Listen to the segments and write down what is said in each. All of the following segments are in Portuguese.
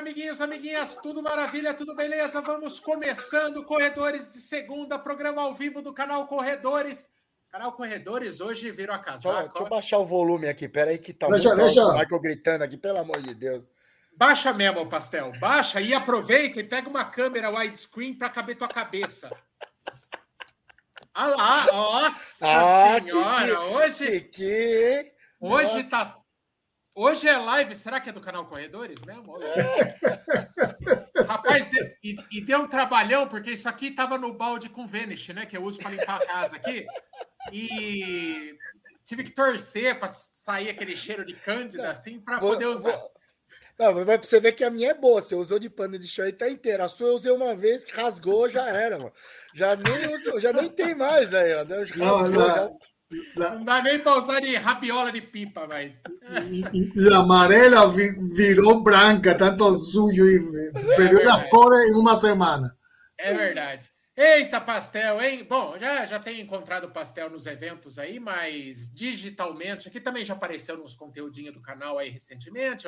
amiguinhos, amiguinhas, tudo maravilha, tudo beleza? Vamos começando Corredores de Segunda, programa ao vivo do canal Corredores. Canal Corredores hoje virou a casa. Deixa eu baixar o volume aqui, peraí que tá deixa, muito deixa. Michael gritando aqui, pelo amor de Deus. Baixa mesmo, Pastel. Baixa e aproveita e pega uma câmera widescreen para caber tua cabeça. Olha lá, nossa Ah, senhora, que- hoje, Que que... hoje Nossa. tá... Hoje é live, será que é do canal Corredores mesmo? Rapaz, de- e, e deu um trabalhão, porque isso aqui tava no balde com Vanish, né? Que eu uso para limpar a casa aqui. E tive que torcer para sair aquele cheiro de cândida, assim, para poder usar. vou- Não, mas pra você ver que a minha é boa. Você usou de pano de chão e tá inteira. A sua eu usei uma vez, que rasgou, já era, mano. Já nem, uso, já nem tem mais aí, ó. Já Não, rasgou, não. já- Não dá nem para usar de rabiola de pipa, mas. la amarela vi- virou branca, tanto sujo e perdeu as cores em uma semana. É verdade. Eita, pastel, hein? Bom, já, já tenho encontrado pastel nos eventos aí, mas digitalmente, aqui também já apareceu nos conteúdinhos do canal aí recentemente.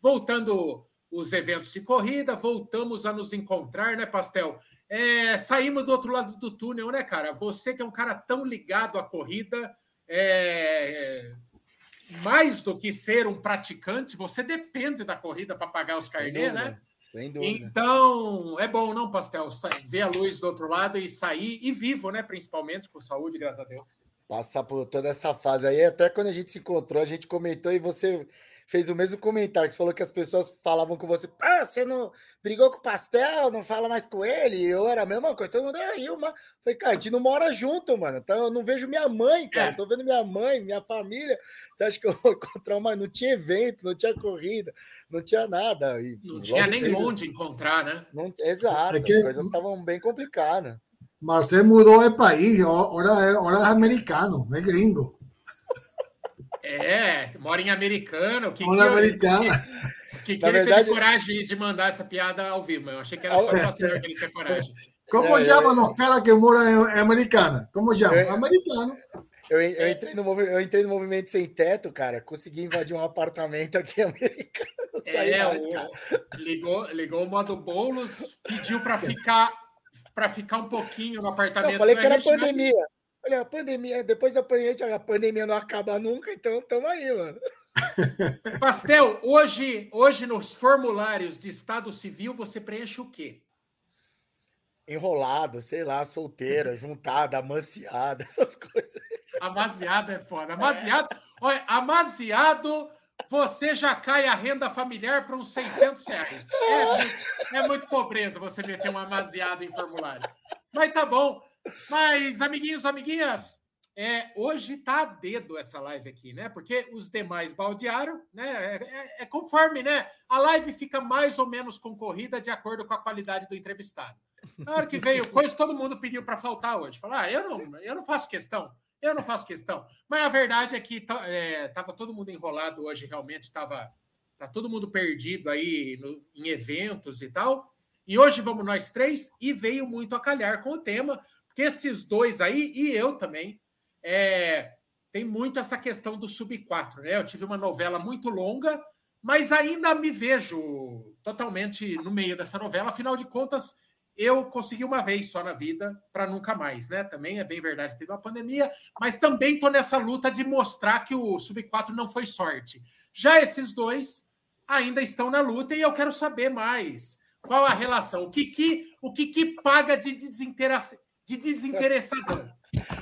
Voltando os eventos de corrida, voltamos a nos encontrar, né, pastel? É, saímos do outro lado do túnel, né, cara? Você que é um cara tão ligado à corrida, é, mais do que ser um praticante, você depende da corrida para pagar os Sem carnê, dúvida, né? Sem dúvida. Então, é bom, não, Pastel? Ver a luz do outro lado e sair, e vivo, né? Principalmente, com saúde, graças a Deus. Passar por toda essa fase aí. Até quando a gente se encontrou, a gente comentou e você fez o mesmo comentário. Que você falou que as pessoas falavam com você. Ah, você não brigou com o pastel, não fala mais com ele. E eu era a mesma coisa. Todo mundo aí, uma. Falei, cara, a gente não mora junto, mano. Então eu não vejo minha mãe, cara. É. Tô vendo minha mãe, minha família. Você acha que eu vou encontrar uma. Não tinha evento, não tinha corrida, não tinha nada. E, Não tinha nem teve- onde encontrar, né? Não, exato, É que- as coisas estavam bem complicadas. Mas se mudou de país, ahora, é- es americano, es gringo. É, mora em americano. Que, Ahora que, americana. que, que Na ele verdade- teve coragem de mandar essa piada ao vivo. Eu achei que era só o senhor que ele tinha coragem. ¿Cómo Eh, llaman los caras que en, en americana? ¿Cómo llaman? Eh, Americano. Eu, eu entrei no movi- eu entrei no movimento sem teto, cara. Consegui invadir um apartamento aqui americano. É, mais, cara. o, ligou, ligou o modo Boulos, pediu para ficar para ficar um pouquinho no apartamento. Não, falei que era né? pandemia. Olha, a pandemia, depois da pandemia, a pandemia não acaba nunca, então estamos aí, mano. Pastel, hoje, hoje nos formulários de Estado Civil você preenche o quê? Enrolado, sei lá, solteira, juntada, amaciada, essas coisas. Amaziado é foda. Amaziado, olha, amaziado, você já cai a renda familiar para uns 600 reais. É, muito- é muito pobreza você meter um amaziado em formulário. Mas tá bom. Mas, amiguinhos, amiguinhas, é, hoje tá a dedo essa live aqui, né? Porque os demais baldearam, né? É, é- é conforme, né? A live fica mais ou menos concorrida de acordo com a qualidade do entrevistado. Na hora que veio coisa, todo mundo pediu para faltar hoje. Falar, ah, eu não, eu não faço questão. Eu não faço questão. Mas a verdade é que tá- é, tava todo mundo enrolado hoje, realmente estava tá todo mundo perdido aí no- em eventos e tal. E hoje vamos nós três e veio muito a calhar com o tema, porque esses dois aí e eu também é, tem muito essa questão do sub 4, né? Eu tive uma novela muito longa, mas ainda me vejo totalmente no meio dessa novela. Afinal de contas, eu consegui uma vez só na vida para nunca mais, né? Também é bem verdade, teve uma pandemia, mas também estou nessa luta de mostrar que o sub 4 não foi sorte. Já esses dois ainda estão na luta e eu quero saber mais. Qual a relação? O que que, o que, que paga de, desinteressa, de desinteressadão?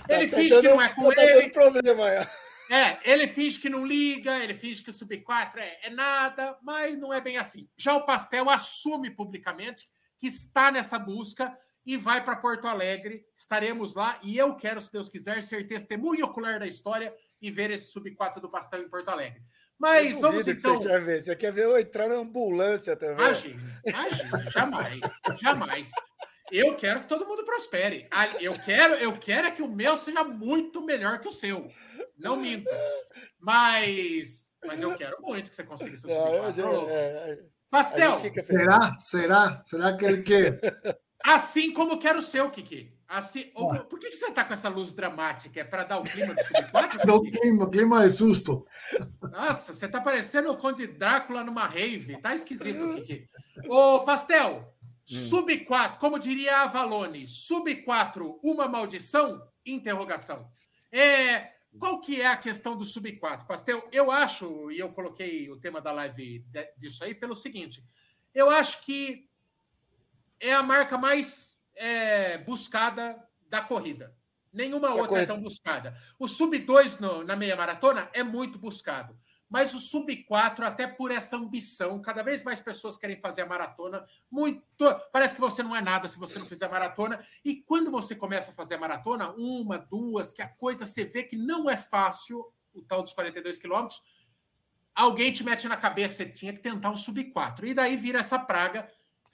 Ele Tá- tá finge que não é com tá ele. problema ó. É, ele finge que não liga, ele finge que o Sub 4 é, é nada, mas não é bem assim. Já o Pastel assume publicamente que está nessa busca e vai para Porto Alegre. Estaremos lá e eu quero, se Deus quiser, ser testemunho ocular da história e ver esse Sub 4 do Pastel em Porto Alegre. Mas vamos duvido que então. Você quer ver? Você quer ver eu entrar na ambulância também? Imagina, imagina, jamais, jamais. Eu quero que todo mundo prospere. Ah, Eu quero, eu quero é que o meu seja muito melhor que o seu. Não minta. Mas, mas eu quero muito que você consiga seu Não, eu sub já- 4. é, é, Pastel, fica feliz. ¿Será? ¿Será? ¿Será que él quiere? Assim como quero o seu, Kiki. Assim, ah. Por que, que você está com essa luz dramática? É para dar o clima do Sub 4? Dá o clima, clima de susto. Nossa, você está parecendo o Conde Drácula numa rave. Tá esquisito, Kiki. Ô, Pastel. Sub 4, como diria a Avalone, Sub 4, uma maldição? Interrogação. É, qual que é a questão do Sub 4, Pastel? Eu acho, e eu coloquei o tema da live disso aí, pelo seguinte. Eu acho que é a marca mais é, buscada da corrida. Nenhuma outra é é tão buscada. O sub 2 na meia maratona é muito buscado. Mas o sub 4, até por essa ambição, cada vez mais pessoas querem fazer a maratona. Muito, parece que você não é nada se você não fizer a maratona. E quando você começa a fazer a maratona, uma, duas, que a coisa você vê que não é fácil, o tal dos 42 quilômetros, alguém te mete na cabeça, você tinha que tentar um sub 4. E daí vira essa praga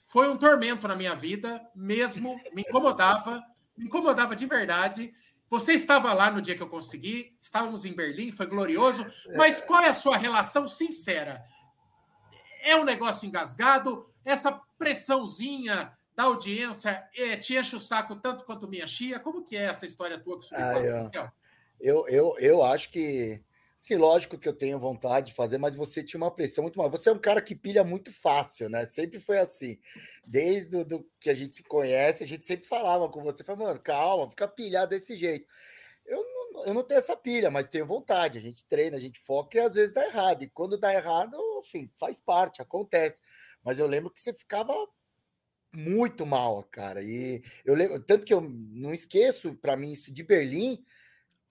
foi um tormento na minha vida, mesmo, me incomodava, me incomodava de verdade. Você estava lá no dia que eu consegui, estávamos em Berlim, foi glorioso, mas qual é a sua relação sincera? É um negócio engasgado? Essa pressãozinha da audiência é, te enche o saco tanto quanto minha chia? Como que é essa história tua com o ah, eu, eu, eu acho que Sim, lógico que eu tenho vontade de fazer, mas você tinha uma pressão muito maior. Você é um cara que pilha muito fácil, né? Sempre foi assim. Desde do, que a gente se conhece, a gente sempre falava com você, falava, mano, calma, fica pilhado desse jeito. Eu não, eu não tenho essa pilha, mas tenho vontade. A gente treina, a gente foca e às vezes dá errado. E quando dá errado, enfim, faz parte, acontece. Mas eu lembro que você ficava muito mal, cara. E eu lembro, tanto que eu não esqueço para mim isso de Berlim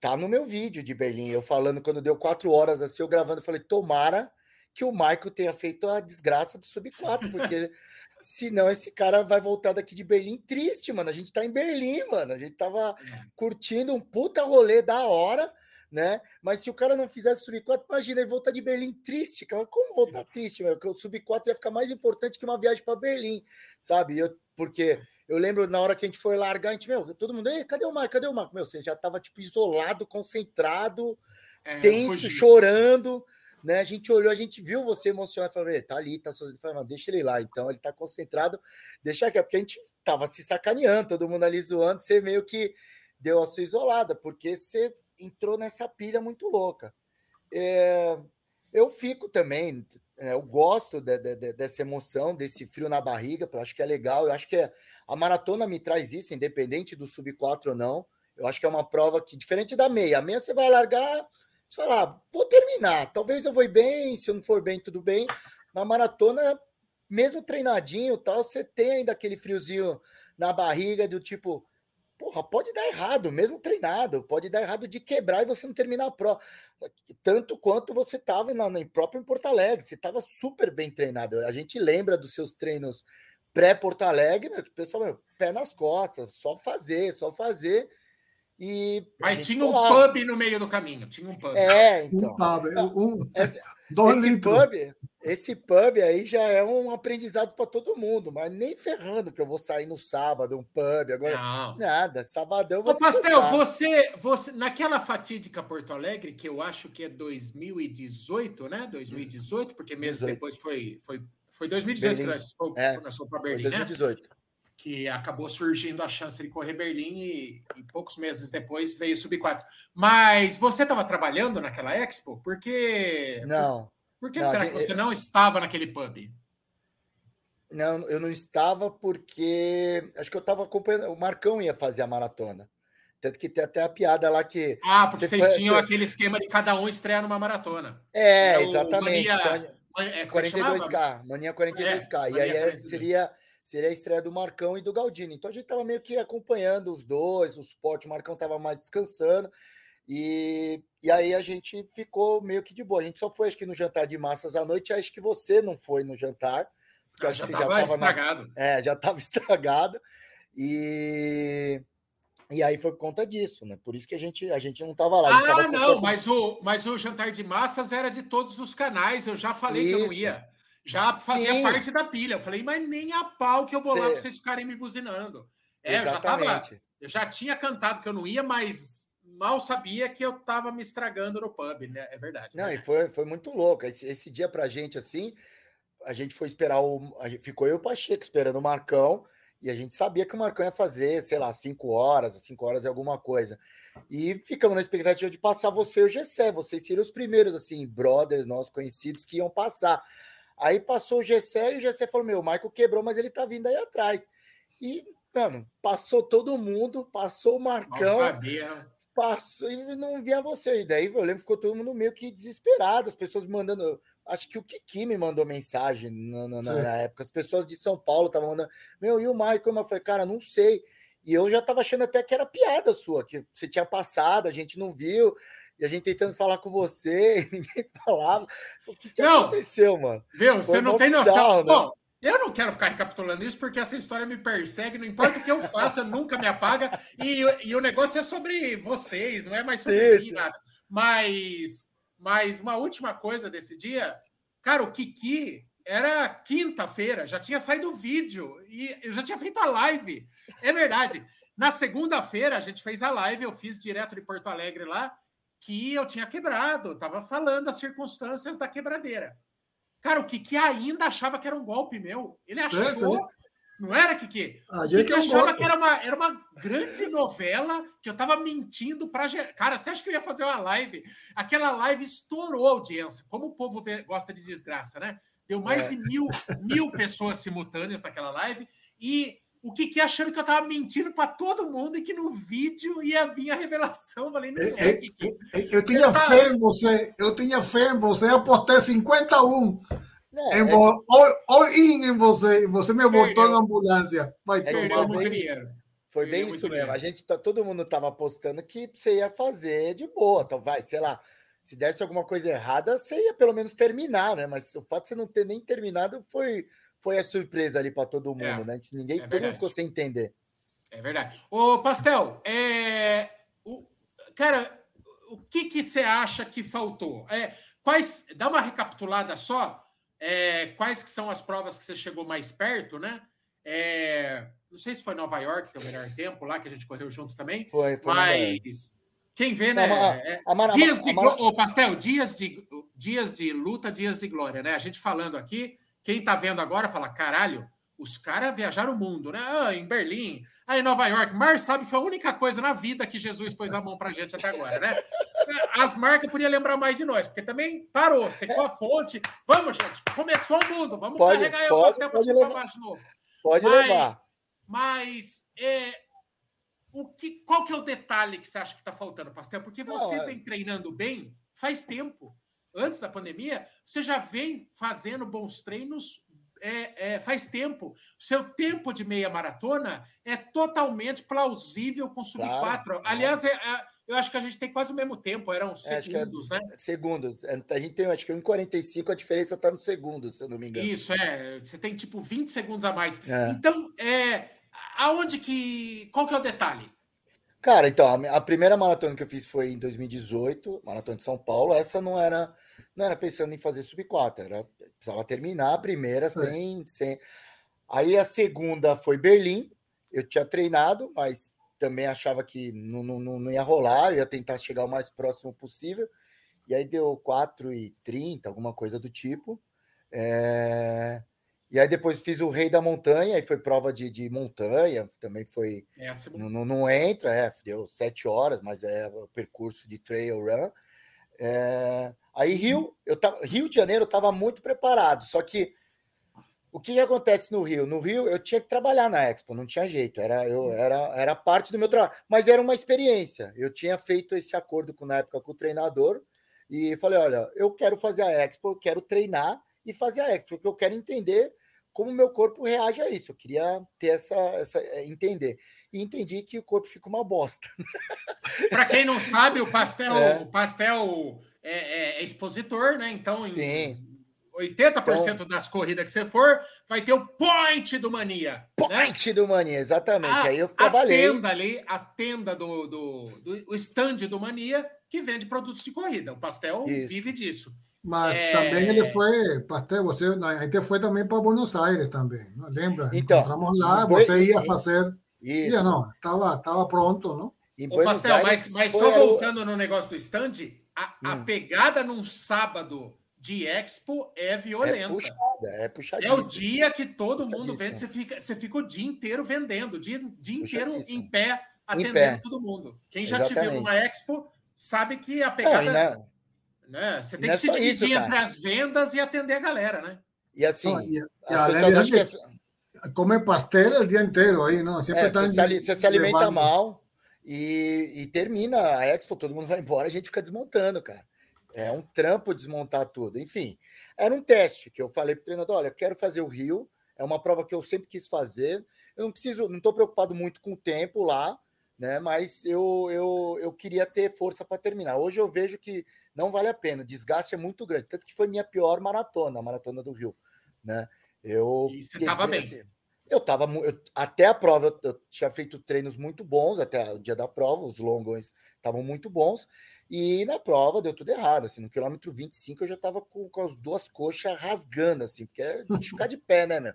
Tá no meu vídeo de Berlim, eu falando quando deu quatro horas assim, eu gravando, falei, tomara que o Michael tenha feito a desgraça do Sub 4, porque senão esse cara vai voltar daqui de Berlim triste, mano. A gente tá em Berlim, mano. A gente tava é. curtindo um puta rolê da hora, né? Mas se o cara não fizesse Sub 4, imagina ele voltar de Berlim triste, cara. Como voltar triste, meu? Que o Sub 4 ia ficar mais importante que uma viagem para Berlim, sabe? Eu, porque eu lembro na hora que a gente foi largar, a gente, meu, todo mundo, cadê o Marco? Cadê o Marco? Meu, você já tava tipo isolado, concentrado, é, tenso, chorando, né? A gente olhou, a gente viu você emocionado, falou, tá ali, tá sozinho, falou, não, deixa ele lá. Então ele tá concentrado, deixa aqui, porque a gente tava se sacaneando, todo mundo ali zoando, você meio que deu a sua isolada, porque você entrou nessa pilha muito louca. É, eu fico também, é, eu gosto de, de, de, dessa emoção, desse frio na barriga, eu acho que é legal, eu acho que é, a maratona me traz isso, independente do sub 4 ou não. Eu acho que é uma prova que, diferente da meia, a meia você vai largar, você fala, ah, vou terminar, talvez eu vou bem, se eu não for bem, tudo bem. Na maratona, mesmo treinadinho tal, você tem ainda aquele friozinho na barriga do tipo, porra, pode dar errado, mesmo treinado, pode dar errado de quebrar e você não terminar a prova. Tanto quanto você estava na próprio em Porto Alegre, você estava super bem treinado. A gente lembra dos seus treinos pré-Porto Alegre, meu, que o pessoal, meu, pé nas costas, só fazer, só fazer. E Mas tinha um pub no meio do caminho, tinha um pub. É, então. Um pub, um, esse, esse pub, esse pub aí já é um aprendizado para todo mundo, mas nem ferrando que eu vou sair no sábado, um pub, agora Não. nada, sabadão vou Ô, Pastel, você, você, naquela fatídica Porto Alegre, que eu acho que é 2018, né? 2018, porque meses 18. depois foi, foi foi 2018 Berlim. que nós fomos, é, nós para Berlim, 2018. né? Que acabou surgindo a chance de correr Berlim e, e poucos meses depois veio Sub 4. Mas você estava trabalhando naquela Expo? Porque. Não. Por, por que não, será que você não estava naquele pub? Não, eu não estava porque acho que eu estava acompanhando. O Marcão ia fazer a maratona. Tanto que tem até a piada lá que. Ah, porque vocês foi, tinham você... aquele esquema de cada um estrear numa maratona. É, exatamente. Mania, é, 42K, é Mania 42K. É, e aí é, seria, seria a estreia do Marcão e do Galdini. Então a gente estava meio que acompanhando os dois, o suporte, o Marcão estava mais descansando. E, e aí a gente ficou meio que de boa. A gente só foi, acho que no jantar de massas à noite. Acho que você não foi no jantar. Porque acho já estava estragado. Na... É, já estava estragado. E e aí foi por conta disso, né? Por isso que a gente, a gente não estava lá. Ah, não, mas o, mas o jantar de massas era de todos os canais. Eu já falei isso. que eu não ia. Já fazia Sim. parte da pilha. Eu falei, mas nem a pau que eu vou Cê... lá para vocês ficarem me buzinando. É, eu já tava. Eu já tinha cantado que eu não ia, mas mal sabia que eu estava me estragando no pub, né? É verdade. Não, né? e foi, foi muito louco. Esse, esse dia pra gente, assim, a gente foi esperar o. Gente, ficou eu e o Pacheco esperando o Marcão. E a gente sabia que o Marcão ia fazer, sei lá, cinco horas, cinco horas é alguma coisa. E ficamos na expectativa de passar você e o Gessé. Vocês seriam os primeiros, assim, brothers nossos conhecidos que iam passar. Aí passou o Gessé e o Gessé falou: Meu, o Michael quebrou, mas ele tá vindo aí atrás. E, mano, passou todo mundo, passou o Marcão. sabia. Passou e não via você. E daí eu lembro que ficou todo mundo meio que desesperado, as pessoas me mandando. Acho que o Kiki me mandou mensagem na, na, na época. As pessoas de São Paulo estavam mandando, meu, e o Michael? Eu falei, cara, não sei. E eu já estava achando até que era piada sua, que você tinha passado, a gente não viu, e a gente tentando falar com você, ninguém falava. O que, que não, aconteceu, mano? Viu, você não tem noção. Bizarro, né? Bom, eu não quero ficar recapitulando isso, porque essa história me persegue, não importa o que eu faça, nunca me apaga. E, e, o negócio é sobre vocês, não é mais sobre isso. mim, nada. Mas, mas uma última coisa desse dia, cara, o Kiki era quinta-feira, já tinha saído o vídeo e eu já tinha feito a live. É verdade. Na segunda-feira a gente fez a live, eu fiz direto de Porto Alegre lá, que eu tinha quebrado, eu tava falando as circunstâncias da quebradeira. Cara, o Kiki ainda achava que era um golpe meu. Ele achou. É, não era, Kiki? A gente é achava que era uma, era uma grande novela que eu tava mentindo para. Cara, você acha que eu ia fazer uma live? Aquela live estourou a audiência. Como o povo vê, gosta de desgraça, né? Deu mais é. de mil, mil pessoas simultâneas naquela live. E o Kiki achando que eu tava mentindo para todo mundo e que no vídeo ia vir a revelação. Eu falei, não é, é Kiki. Eu tinha fé em você. Eu tinha fé em você. Eu apostei 51. É, em é... all, all in em você. Você me botou na ambulância. Vai é tomar bem, dinheiro. Foi bem isso mesmo. A gente, tá, todo mundo tava apostando que você ia fazer de boa. Então, vai, sei lá se desse alguma coisa errada, você ia pelo menos terminar, né? Mas o fato de você não ter nem terminado foi, foi a surpresa ali para todo mundo, é, né? Ninguém, é todo mundo ficou sem entender. É verdade. Ô, Pastel, é, o, cara, o que, que você acha que faltou? É, quais, dá uma recapitulada só. É, quais que são as provas que você chegou mais perto, né? É, não sei se foi Nova York, que é o melhor tempo lá, que a gente correu juntos também. Foi, foi. Mas quem vê, né? É, dias de o Pastel, dias de, dias de luta, dias de glória, né? A gente falando aqui, quem tá vendo agora fala: caralho, os caras viajaram o mundo, né? Ah, em Berlim, aí em Nova York. Mar sabe foi a única coisa na vida que Jesus pôs a mão pra gente até agora, né? As marcas podiam lembrar mais de nós, porque também parou, secou a fonte. Vamos, gente, começou o mundo, vamos pode, carregar pode, o pastel para cima baixo de novo. Pode mas, levar. Mas é, o que, qual que é o detalhe que você acha que está faltando, Pastel? Porque você Não, é vem treinando bem faz tempo. Antes da pandemia, você já vem fazendo bons treinos é, é, faz tempo. Seu tempo de meia maratona é totalmente plausível com sub 4. Claro, Aliás, é, é, eu acho que a gente tem quase o mesmo tempo, eram é, segundos, né? Segundos. A gente tem, acho que 1,45, a diferença está no segundo, se eu não me engano. Isso, é. Você tem tipo 20 segundos a mais. Então, é aonde que. Qual que é o detalhe? Cara, então, a, primeira maratona que eu fiz foi em 2018, maratona de São Paulo. Essa não era, não era pensando em fazer sub 4, era precisava terminar a primeira sem, é. sem. Aí a segunda foi Berlim. Eu tinha treinado, mas também achava que não, não, não ia rolar, eu ia tentar chegar o mais próximo possível. E aí deu 4 e 30, alguma coisa do tipo. É... E aí depois fiz o Rei da Montanha, aí foi prova de, de montanha, também foi. Essa... Não, não, não, entra, é, deu sete horas, mas é o percurso de trail run. É, aí Rio, eu tava, Rio de Janeiro eu estava muito preparado, só que o que, que, acontece no Rio? No Rio eu tinha que trabalhar na Expo, não tinha jeito, era, eu, era, era parte do meu trabalho, mas era uma experiência. Eu tinha feito esse acordo com, na época com o treinador e falei: olha, eu quero fazer a Expo, eu quero treinar e fazer a Expo, porque eu quero entender como o meu corpo reage a isso. Eu queria ter essa, essa é, entender. E entendi que o corpo fica uma bosta. Para quem não sabe, o pastel, é. o pastel é, é, é expositor, né? Então, Sim. 80% então, das corridas que você for, vai ter o point do Mania. Né? Point né? do Mania, exatamente. A, Aí eu trabalhei. A tenda ali, a tenda do, do, do o stand do Mania, que vende produtos de corrida. O pastel Isso. vive disso. Mas é... também ele foi, Pastel, você, a gente foi também para Buenos Aires também, não lembra? Então, Encontramos lá, você ia fazer. Isso. Ia, não, estava tava pronto, não? Ô, Pastel, mas, mas só voltando no negócio do stand, a, hum. a pegada num sábado de Expo é violenta. É puxada, é puxadíssima. É o dia que todo mundo vende, você fica, você fica o dia inteiro vendendo, o dia, dia inteiro em pé, atendendo em pé. todo mundo. Quem já Exatamente. te viu numa Expo sabe que a pegada. Não, né? Você tem que é se dividir isso, entre as vendas e atender a galera, né? E assim, não, e, as pessoas acham que... É come pastel o dia inteiro aí, não? Sempre é, tá você, se, você se alimenta mal e, e termina a Expo, todo mundo vai embora, a gente fica desmontando, cara. É um trampo desmontar tudo. Enfim, era um teste que eu falei para o treinador: olha, quero fazer o Rio, é uma prova que eu sempre quis fazer. Eu não preciso, não estou preocupado muito com o tempo lá, né? Mas eu, eu, eu queria ter força para terminar. Hoje eu vejo que não vale a pena, o desgaste é muito grande. Tanto que foi minha pior maratona, a maratona do Rio, né? Eu. E você estava bem. Eu estava até a prova eu, eu, tinha feito treinos muito bons até o dia da prova, os longões estavam muito bons. E na prova deu tudo errado, assim, no quilômetro 25 eu já estava com, com as duas coxas rasgando, assim, porque é de ficar de pé, né, meu?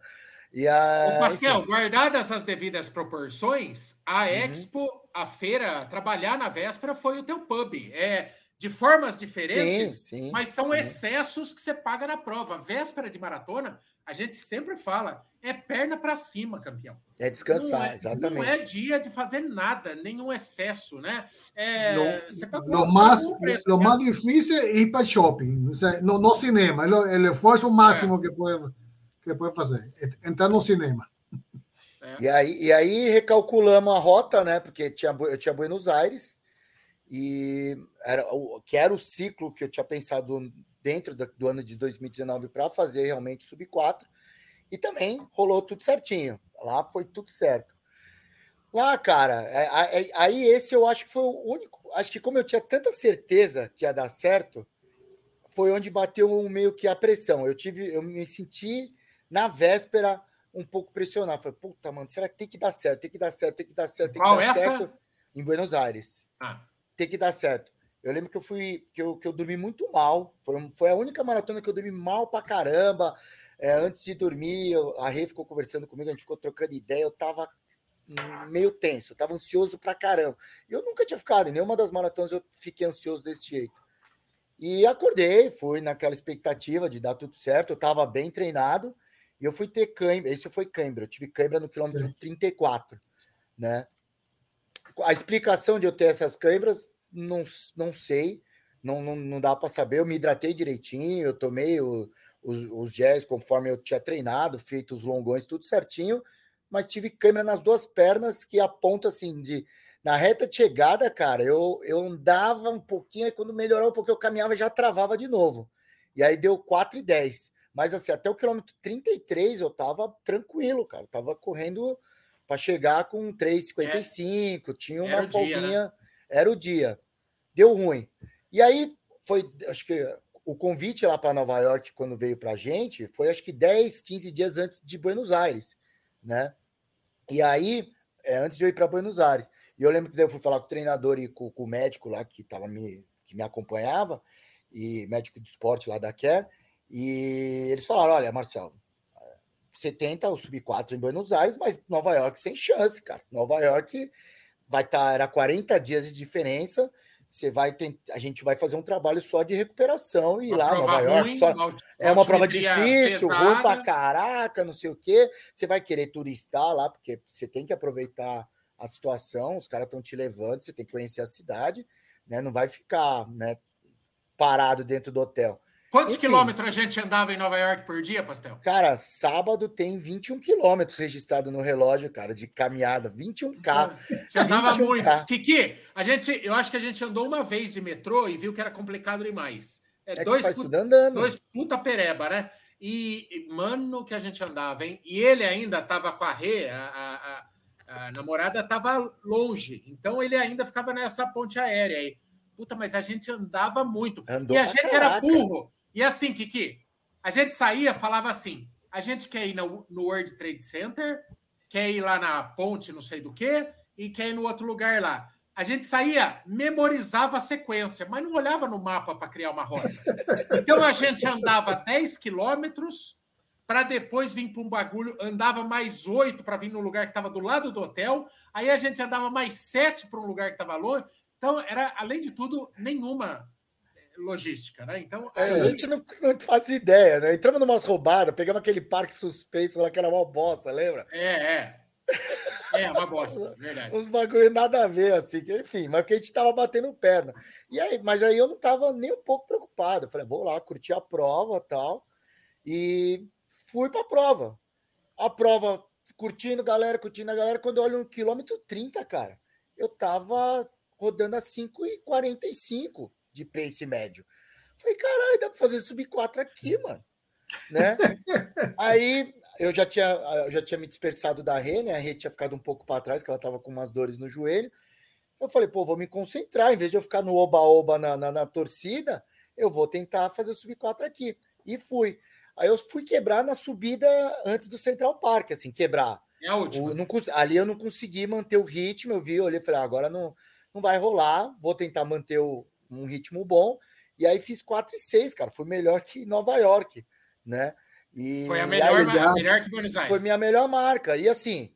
E a, Ô, enfim. guardadas as devidas proporções, a uhum. Expo, a feira, trabalhar na véspera foi o teu pub. É de formas diferentes, sim, sim, mas são sim. excessos que você paga na prova. Véspera de maratona, a gente sempre fala, é perna para cima, campeão. É descansar, não é, exatamente. Não é dia de fazer nada, nenhum excesso, né? É, no, no mais, preço, lo mais difícil é ir para shopping, no, no cinema, é o esforço máximo é. que pode que pode fazer, entrar no cinema. É. E, aí, e aí recalculamos a rota, né? Porque tinha, eu tinha Buenos Aires, e era o que era o ciclo que eu tinha pensado dentro do ano de 2019 para fazer realmente sub 4 e também rolou tudo certinho. Lá foi tudo certo. Lá, cara, é, aí esse eu acho que foi o único. Acho que como eu tinha tanta certeza que ia dar certo, foi onde bateu meio que a pressão. Eu tive, eu me senti na véspera um pouco pressionado. Falei, puta, mano, será que tem que dar certo? Tem que dar certo, tem que dar certo, tem que Qual dar essa? certo. Em Buenos Aires. Ah ter que dar certo. Eu lembro que eu fui que eu, que eu dormi muito mal. Foi, foi a única maratona que eu dormi mal pra caramba. É, antes de dormir, eu, a Rê ficou conversando comigo, a gente ficou trocando ideia. Eu tava meio tenso, eu tava ansioso pra caramba. E eu nunca tinha ficado, em nenhuma das maratonas eu fiquei ansioso desse jeito. E acordei, fui naquela expectativa de dar tudo certo, eu tava bem treinado. E eu fui ter cãibra, esse foi cãibra, eu tive cãibra no quilômetro Sim. 34, né? A explicação de eu ter essas câimbras não, não sei, não, não, não dá para saber. Eu me hidratei direitinho, eu tomei o, os, os gés conforme eu tinha treinado, feito os longões, tudo certinho, mas tive câmera nas duas pernas que aponta assim de na reta de chegada, cara, eu, eu andava um pouquinho, e quando melhorou um pouquinho, eu caminhava já travava de novo. E aí deu 4 e 10. Mas assim, até o quilômetro 33 eu tava tranquilo, cara. Eu tava correndo para chegar com 3,55, é. tinha uma folguinha. Dia, né? Era o dia. Deu ruim. E aí foi, acho que o convite lá para Nova York, quando veio para a gente, foi acho que 10, 15 dias antes de Buenos Aires, né? E aí, é, antes de eu ir para Buenos Aires. E eu lembro que eu fui falar com o treinador e com, com o médico lá que, tava me, que me acompanhava, e médico de esporte lá da Care, e eles falaram: olha, Marcelo, você tenta o sub-4 em Buenos Aires, mas Nova York sem chance, cara. Nova York vai estar, tá, era 40 dias de diferença. Você vai tentar, a gente vai fazer um trabalho só de recuperação e lá Nova York ruim, só, uma, é uma prova difícil, ruim pra caraca, não sei o quê. Você vai querer turistar lá porque você tem que aproveitar a situação, os caras estão te levando, você tem que conhecer a cidade, né? Não vai ficar, né, parado dentro do hotel. Quantos Enfim, quilômetros a gente andava em Nova York por dia, Pastel? Cara, sábado tem 21 quilômetros registrado no relógio, cara, de caminhada. 21K. Já andava muito. Kiki, a gente, eu acho que a gente andou uma vez de metrô e viu que era complicado demais. É, é dois, puta, andando. dois puta pereba, né? E, mano, que a gente andava, hein? E ele ainda tava com a Rê, a, a, a namorada tava longe. Então ele ainda ficava nessa ponte aérea aí. Puta, mas a gente andava muito. Andou e a gente caraca. era burro. E assim, Kiki, a gente saía, falava assim: a gente quer ir no, World Trade Center, quer ir lá na ponte, não sei do que, e quer ir no outro lugar lá. A gente saía, memorizava a sequência, mas não olhava no mapa para criar uma rota. Então a gente andava 10 quilômetros para depois vir para um bagulho, andava mais oito para vir no lugar que estava do lado do hotel, aí a gente andava mais sete para um lugar que estava longe. Então, era, além de tudo, nenhuma logística, né? Então. É, a gente não, não faz ideia, né? Entramos numa roubadas, pegamos aquele parque suspenso lá que era uma bosta, lembra? É, é. É, uma bosta, verdade. Uns bagulho nada a ver, assim, que, enfim, mas porque a gente tava batendo perna. E aí, mas aí eu não tava nem um pouco preocupado. Eu falei, vou lá, curtir a prova tal. E fui pra prova. A prova, curtindo galera, curtindo a galera. Quando eu olho no quilômetro 30, cara, eu tava rodando a 5,45 de pace médio. Falei, caralho, dá pra fazer sub 4 aqui, mano. Né? Aí eu já tinha, eu já tinha me dispersado da Rê, né? A Rê tinha ficado um pouco para trás, que ela tava com umas dores no joelho. Eu falei, pô, vou me concentrar, em vez de eu ficar no oba-oba na, na, na, torcida, eu vou tentar fazer o sub 4 aqui. E fui. Aí eu fui quebrar na subida antes do Central Park, assim, quebrar. É a última. O, não, ali eu não consegui manter o ritmo, eu vi, olhei e falei, ah, agora não, não vai rolar, vou tentar manter o, um ritmo bom. E aí fiz 4 e 6, cara, foi melhor que Nova York, né? E foi a melhor, aí, já, melhor que Buenos Aires. Foi minha melhor marca. E assim,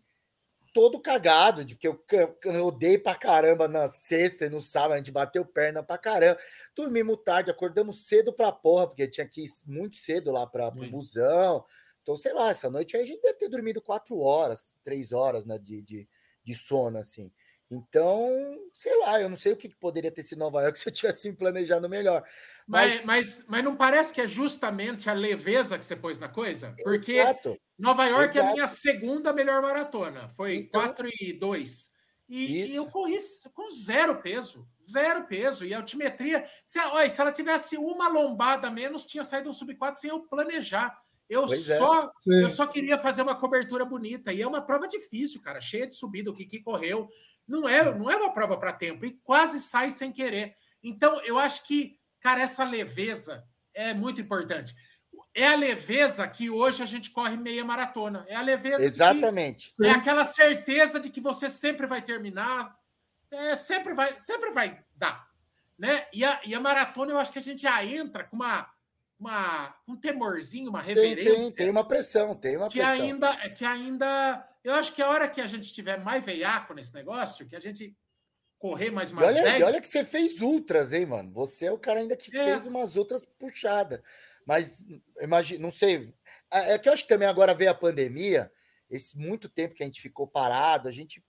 todo cagado, de que eu, eu odeio pra caramba na sexta e no sábado, a gente bateu perna pra caramba. Dormimos tarde, acordamos cedo pra porra, porque tinha que ir muito cedo lá pra, pro busão. Então, sei lá, essa noite a gente deve ter dormido quatro horas, três horas né, de, de, de sono, assim. Então, sei lá, eu não sei o que poderia ter sido Nova York se eu tivesse planejado melhor. Mas, mas, mas, mas, não parece que é justamente a leveza que você pôs na coisa? Porque Exato. Nova York Exato. é a minha segunda melhor maratona. Foi então, 4 e 2. E, e, eu corri com zero peso. Zero peso. E a altimetria. Se, olha, se ela tivesse uma lombada menos, tinha saído um sub 4 sem eu planejar. Eu é. só, é. eu só queria fazer uma cobertura bonita. E é uma prova difícil, cara, cheia de subida. O Kiki correu. Não é, não é uma prova para tempo. E quase sai sem querer. Então, eu acho que, cara, essa leveza é muito importante. É a leveza que hoje a gente corre meia maratona. É a leveza. Exatamente. é aquela certeza de que você sempre vai terminar. É, sempre, vai, sempre vai dar. Né? E, a, e a maratona, eu acho que a gente já entra com uma uma, um temorzinho, uma reverência. Tem, tem, tem uma pressão, tem uma que pressão. Ainda, que ainda. Eu acho que a hora que a gente tiver mais veiaco nesse negócio, que a gente correr mais umas olha, 10... olha que você fez ultras, hein, mano? Você é o cara ainda que é. fez umas outras puxadas. Mas, imagina, não sei. É, é que eu acho que também agora veio a pandemia, esse muito tempo que a gente ficou parado, a gente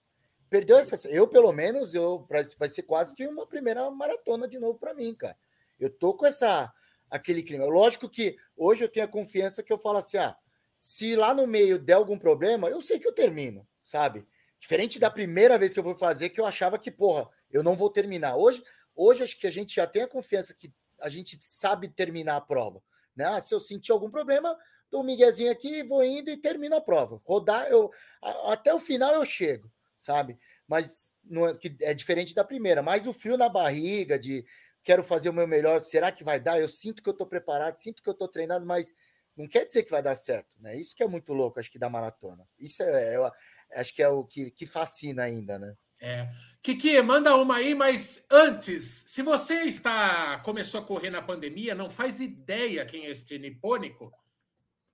perdeu essa. Eu, pelo menos, eu vai ser quase que uma primeira maratona de novo para mim, cara. Eu tô com essa aquele clima. Lógico que hoje eu tenho a confiança que eu falo assim: ah, se lá no meio der algum problema, eu sei que eu termino, sabe? Diferente da primeira vez que eu vou fazer, que eu achava que, porra, eu não vou terminar. Hoje, hoje acho que a gente já tem a confiança que a gente sabe terminar a prova. Né? Ah, se eu sentir algum problema, dou um miguezinho aqui, vou indo e termino a prova. Rodar, eu até o final eu chego, sabe? Mas não é, que é diferente da primeira. Mas o frio na barriga, de quero fazer o meu melhor, será que vai dar? Eu sinto que eu estou preparado, sinto que eu estou treinado, mas não quer dizer que vai dar certo, né? Isso que é muito louco, acho que da maratona. Isso é, eu acho que é o que, que fascina ainda, né? É. Kiki, manda uma aí, mas antes, se você está começou a correr na pandemia, não faz ideia quem é este nipônico,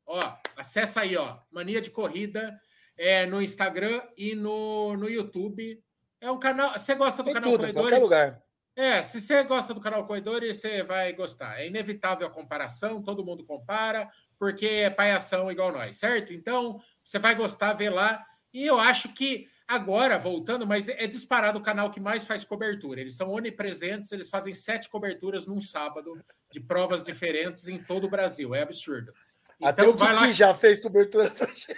ó, acessa aí, ó, Mania de Corrida, é, no Instagram e no, no YouTube. É um canal. Você gosta do Tem canal tudo, Corredores? Qualquer lugar. É, se você gosta do canal Corredores, você vai gostar. É inevitável a comparação, todo mundo compara, porque é paiação igual nós, certo? Então, você vai gostar, ver lá. E eu acho que agora, voltando, mas é disparado o canal que mais faz cobertura. Eles são onipresentes, eles fazem sete coberturas num sábado de provas diferentes em todo o Brasil. É absurdo. Então, até o Kiki lá... já fez cobertura pra gente.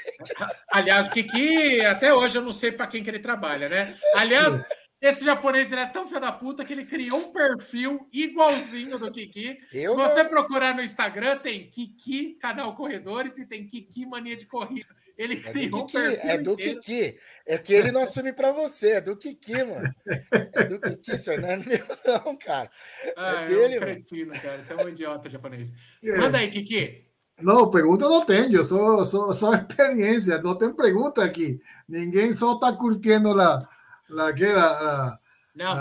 Aliás, o Kiki, até hoje eu não sei para quem que ele trabalha, né? Aliás, esse japonês ele é tão filho da puta que ele criou um perfil igualzinho do Kiki. Eu Se você não... procurar no Instagram, tem Kiki, canal Corredores, e tem Kiki Mania de Corrida. Ele é criou um perfil. É do inteiro. Kiki. É que ele não assume para você, é do Kiki, mano. É do Kiki, isso não é meu, não, cara. Ah, é, dele, é um cretino, cara. Você é um idiota japonês. É. Manda aí, Kiki. Não, pergunta não tem, eu só, só, só experiência, não tem pergunta aqui. Ninguém só está curtindo lá la que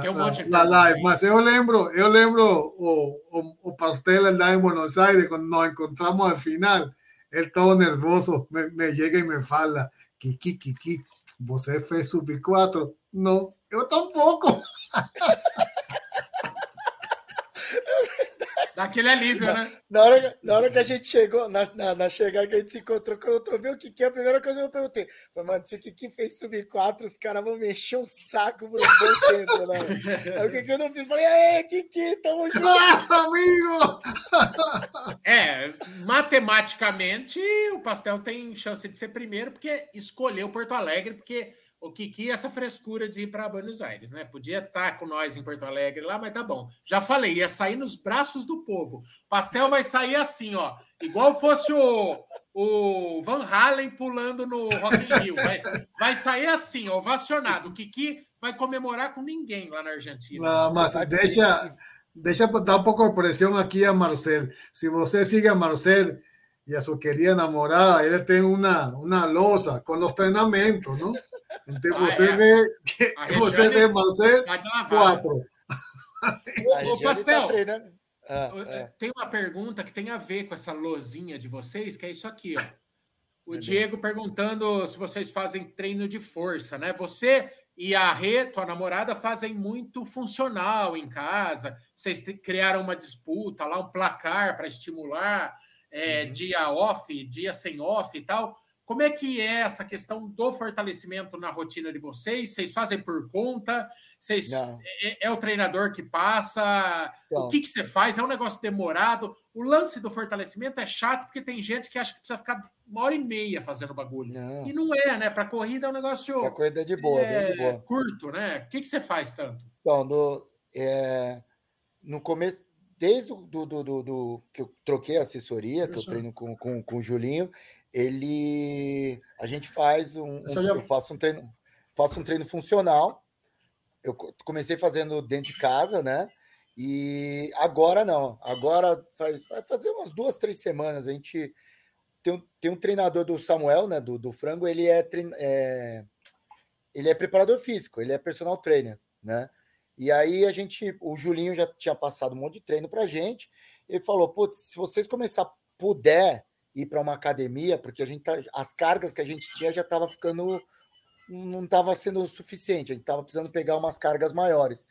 tem um monte de la live, mas eu lembro, eu lembro o, o, o pastel lá em Buenos Aires, quando nos encontramos al final, ele todo nervoso, me, me llega e me fala, Kiki, Kiki, você fez sub 4? Não, eu tampouco. Daquele alívio, na, né? Na hora, na hora que a gente chegou, na, na, na chegada que a gente se encontrou, que eu ouvi o Kiki, a primeira coisa que eu perguntei foi, mano, se o Kiki fez subir quatro, os caras vão mexer o saco por um bom tempo, né? Aí o Kiki eu não fiz, falei, aê, Kiki, tamo junto. Ah, amigo! É, matematicamente, o Pastel tem chance de ser primeiro, porque escolheu Porto Alegre, porque o Kiki essa frescura de ir para Buenos Aires, né? Podia estar com nós em Porto Alegre lá, mas tá bom. Já falei, ia sair nos braços do povo. Pastel vai sair assim, ó, igual fosse o, o Van Halen pulando no Rock in Rio. Vai, vai sair assim, ovacionado. O Kiki vai comemorar com ninguém lá na Argentina. Não, mas deixa, deixa dar um pouco de pressão aqui a Marcel. Se você sigue a Marcel e a sua querida namorada, ele tem uma, uma lousa com os treinamentos, não? Então ah, você é. vê você vê Marcel quatro. Ô, Pastel, tá ah, é. tem uma pergunta que tem a ver com essa lozinha de vocês, que é isso aqui, ó. O Diego perguntando se vocês fazem treino de força, né? Você e a Rê, tua namorada, fazem muito funcional em casa. Vocês criaram uma disputa lá, um placar para estimular, é, uhum. dia off, dia sem off e tal. Como é que é essa questão do fortalecimento na rotina de vocês? Vocês fazem por conta? Vocês, é, é, o treinador que passa? Não. O que, que você faz? É um negócio demorado? O lance do fortalecimento é chato porque tem gente que acha que precisa ficar uma hora e meia fazendo bagulho. Não. E não é, né? Para corrida é um negócio. Para corrida é de boa, é, de boa. curto, né? O que, que você faz tanto? Então, no, é, no começo, desde do, do, do, do, que eu troquei a assessoria, que eu treino com, com, com o Julinho, ele a gente faz um, um eu faço um treino faço um treino funcional. Eu comecei fazendo dentro de casa né? E agora não. Agora faz vai fazer umas duas três semanas. A gente tem um, tem um treinador do Samuel né? Do, do frango. Ele é, é ele é preparador físico. Ele é personal trainer né? E aí a gente o Julinho já tinha passado um monte de treino para gente. Ele falou putz se vocês começar puder ir para uma academia, porque a gente tá, as cargas que a gente tinha já estava ficando não estava sendo suficiente, a gente estava precisando pegar umas cargas maiores.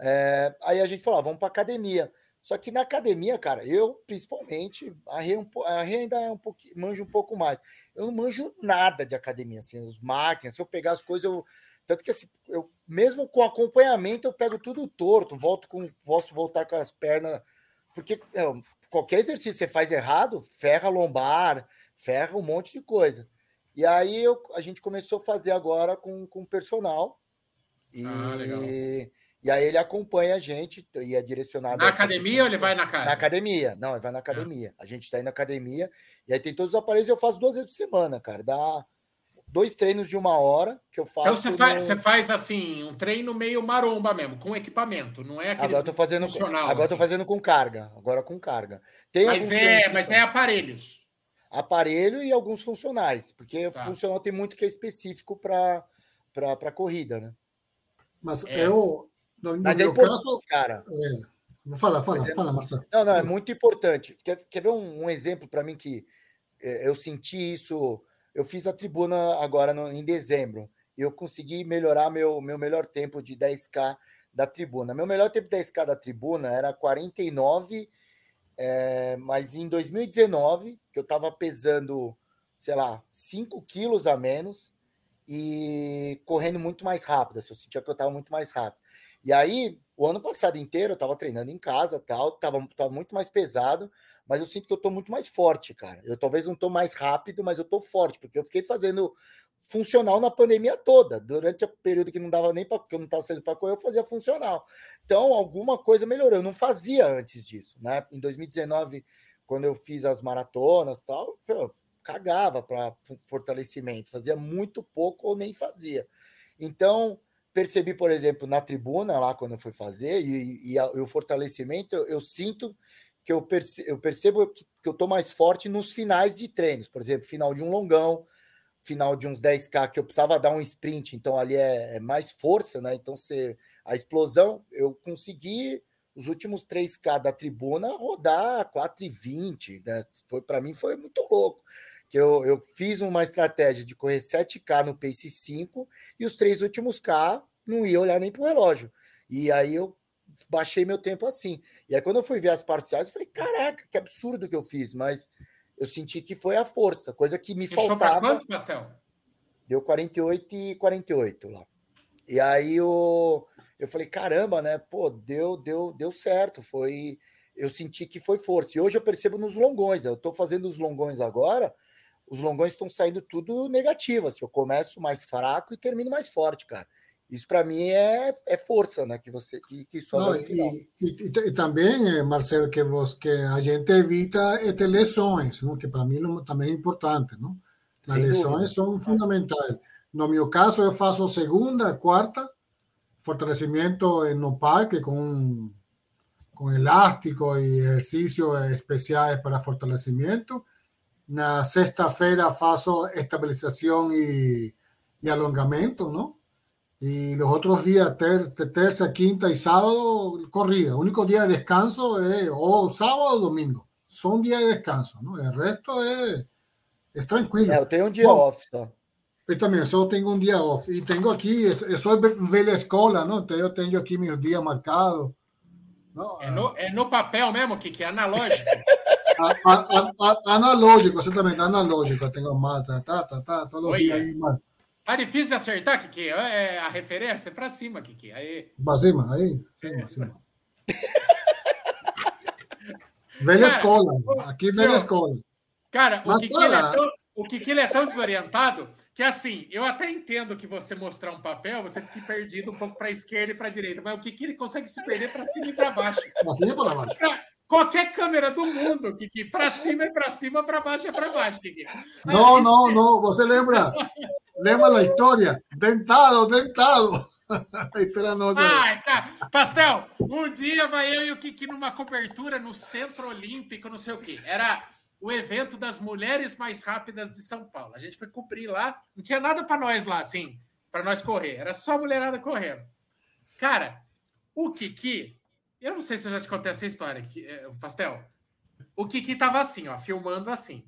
É, aí a gente falou, ah, vamos para academia. Só que na academia, cara, eu principalmente, a Rê, a Rê ainda é um pouquinho, manjo um pouco mais. Eu não manjo nada de academia, assim, as máquinas, se eu pegar as coisas, eu. Tanto que assim, eu, mesmo com acompanhamento, eu pego tudo torto, volto com, posso voltar com as pernas, porque qualquer exercício que você faz errado, ferra lombar, ferra um monte de coisa. E aí eu, a gente começou a fazer agora com, com personal. E, ah, legal. e aí ele acompanha a gente e é direcionado. Na academia ou ele vai na casa? Na academia. Não, ele vai na academia. Ah. A gente está indo na academia. E aí tem todos os aparelhos eu faço duas vezes por semana, cara. Dá dois treinos de uma hora que eu faço. Então você faz, no... você faz assim, um treino meio maromba mesmo, com equipamento, não é aquele agora tô fazendo Agora assim. tô fazendo com carga, agora com carga. Tem mas é, mas é aparelhos. Aparelho e alguns funcionais, porque tá. funcional tem muito que é específico para para corrida, né? Mas é. eu no, mas no é importante, caso, cara. É, fala, fala, é, fala, Marcelo. Não, não, é muito importante. Quer, quer ver um, um exemplo para mim que é, eu senti isso eu fiz a tribuna agora no, em dezembro. Eu consegui melhorar meu, meu melhor tempo de 10K da tribuna. Meu melhor tempo de 10K da tribuna era 49, é, mas em 2019, que eu estava pesando, sei lá, 5 quilos a menos e correndo muito mais rápido. Assim, eu sentia que eu estava muito mais rápido. E aí, o ano passado inteiro, eu estava treinando em casa, tal, tava, tava muito mais pesado, mas eu sinto que eu tô muito mais forte, cara. Eu talvez não tô mais rápido, mas eu tô forte, porque eu fiquei fazendo funcional na pandemia toda. Durante o período que não dava nem para que eu não estava saindo para correr, eu fazia funcional. Então, alguma coisa melhorou. Eu não fazia antes disso, né? Em 2019, quando eu fiz as maratonas, tal, eu cagava para fortalecimento, fazia muito pouco ou nem fazia. Então, percebi, por exemplo, na tribuna lá quando eu fui fazer e, e, e o fortalecimento, eu, eu sinto que eu, perce, eu percebo que, eu estou mais forte nos finais de treinos, por exemplo, final de um longão, final de uns 10K que eu precisava dar um sprint, então ali é, é mais força, né? Então você, a explosão, eu consegui os últimos 3K da tribuna rodar 4,20, né? Foi para mim foi muito louco. Que eu, eu fiz uma estratégia de correr 7K no pace 5 e os três últimos K não ia olhar nem para o relógio. E aí eu baixei meu tempo assim. E aí, quando eu fui ver as parciais, eu falei, caraca, que absurdo que eu fiz, mas eu senti que foi a força, coisa que me Fechou faltava. quanto, Pastel? Deu 48 e 48 lá. E aí eu, eu falei, caramba, né? Pô, deu, deu, deu certo. Foi. Eu senti que foi força. E hoje eu percebo nos longões. Eu estou fazendo os longões agora. Os longões estão saindo tudo negativo. Assim, eu começo mais fraco e termino mais forte, cara. Isso para mim é, é força, né? Que você que, que só Não, e, e, e, também, eh, Marcelo, que, você, que a gente evita é ter lesões, não? que para mim também é importante. Não? As Sem lesões dúvida. são fundamentais. No meu caso, eu faço segunda, quarta, fortalecimento no parque com, com elástico e exercícios especiais para fortalecimento. Na sexta-feira faço estabilização e, e alongamento, não? Y los otros días, ter, terça, quinta y sábado, corrida. El único día de descanso es o sábado o domingo. Son días de descanso, ¿no? El resto es, es tranquilo. É, eu tenho um dia Bom, off só. Eu também, só tenho um dia off. E tenho aqui, eu sou velha escola, não? Então eu tenho aqui meus dias marcados. Não, é, no, é no papel mesmo, que, que é analógico. a, a, a, analógico, exatamente, analógico. Tenho mata, tá, tá, tá, todos os dias aí, mano. Tá difícil de acertar, Kiki? É a referência é para cima, Kiki. Aí. Pra cima, aí. Sim, é. velha cara, escola. Aqui, velha meu, escola. Cara, o Kiki, é tão, o Kiki é tão desorientado que, assim, eu até entendo que você mostrar um papel, você fique perdido um pouco para a esquerda e para a direita, mas o Kiki ele consegue se perder para cima e para baixo. Para cima e para baixo. Qualquer câmera do mundo, Kiki. Para cima é para cima, para baixo é para baixo, Kiki. Não, não, não. Você lembra? Lembra a história? Dentado, dentado. A história nossa. Ai, tá. Pastel, um dia vai eu e o Kiki numa cobertura no Centro Olímpico, não sei o quê. Era o evento das mulheres mais rápidas de São Paulo. A gente foi cobrir lá. Não tinha nada para nós lá, assim, para nós correr. Era só mulherada correndo. Cara, o Kiki eu não sei se eu já te contei essa história, que, é, Pastel. O Kiki tava assim, ó, filmando assim,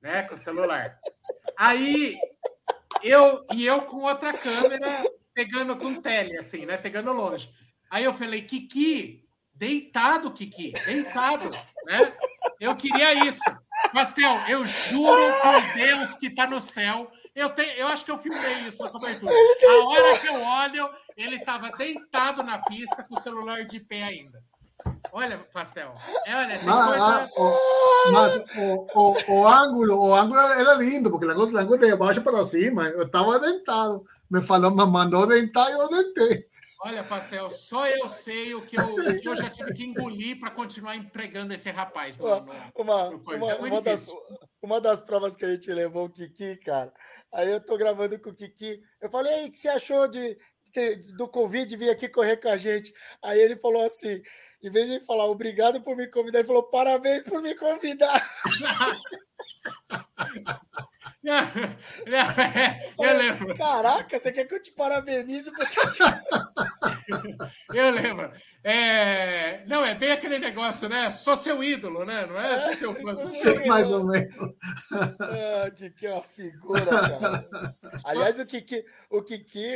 né, com o celular. Aí eu e eu com outra câmera pegando com tele, assim, né, pegando longe. Aí eu falei, Kiki, deitado, Kiki, deitado, né? Eu queria isso. Pastel, eu juro por Deus que tá no céu eu, tenho, eu acho que eu filmei isso na cobertura. A hora que eu olho, ele estava deitado na pista com o celular de pé ainda. Olha, pastel. É, olha, tem ah, coisa... ah, o, mas o, o, o, ângulo, o ângulo era lindo, porque o ângulo de baixo para cima, eu estava dentado. Me falou, me mandou dentar e eu dentei. Olha, Pastel, só eu sei o que eu, o que eu já tive que engolir para continuar empregando esse rapaz. No, no, uma, no uma, é uma, das, uma, das, provas que a gente levou o Kiki, cara, Aí eu tô gravando com o Kiki. Eu falei, aí, o que você achou de, de, do convite vir aqui correr com a gente? Aí ele falou assim: em vez de falar obrigado por me convidar, ele falou parabéns por me convidar. eu lembro. Caraca, você quer que eu te parabenize? eu lembro. É... Não, é bem aquele negócio, né? Sou seu ídolo, né? Não é? Sou seu fã. Sou seu Mais ou menos. Ah, Kiki é uma figura, cara. Aliás, o Kiki, o Kiki,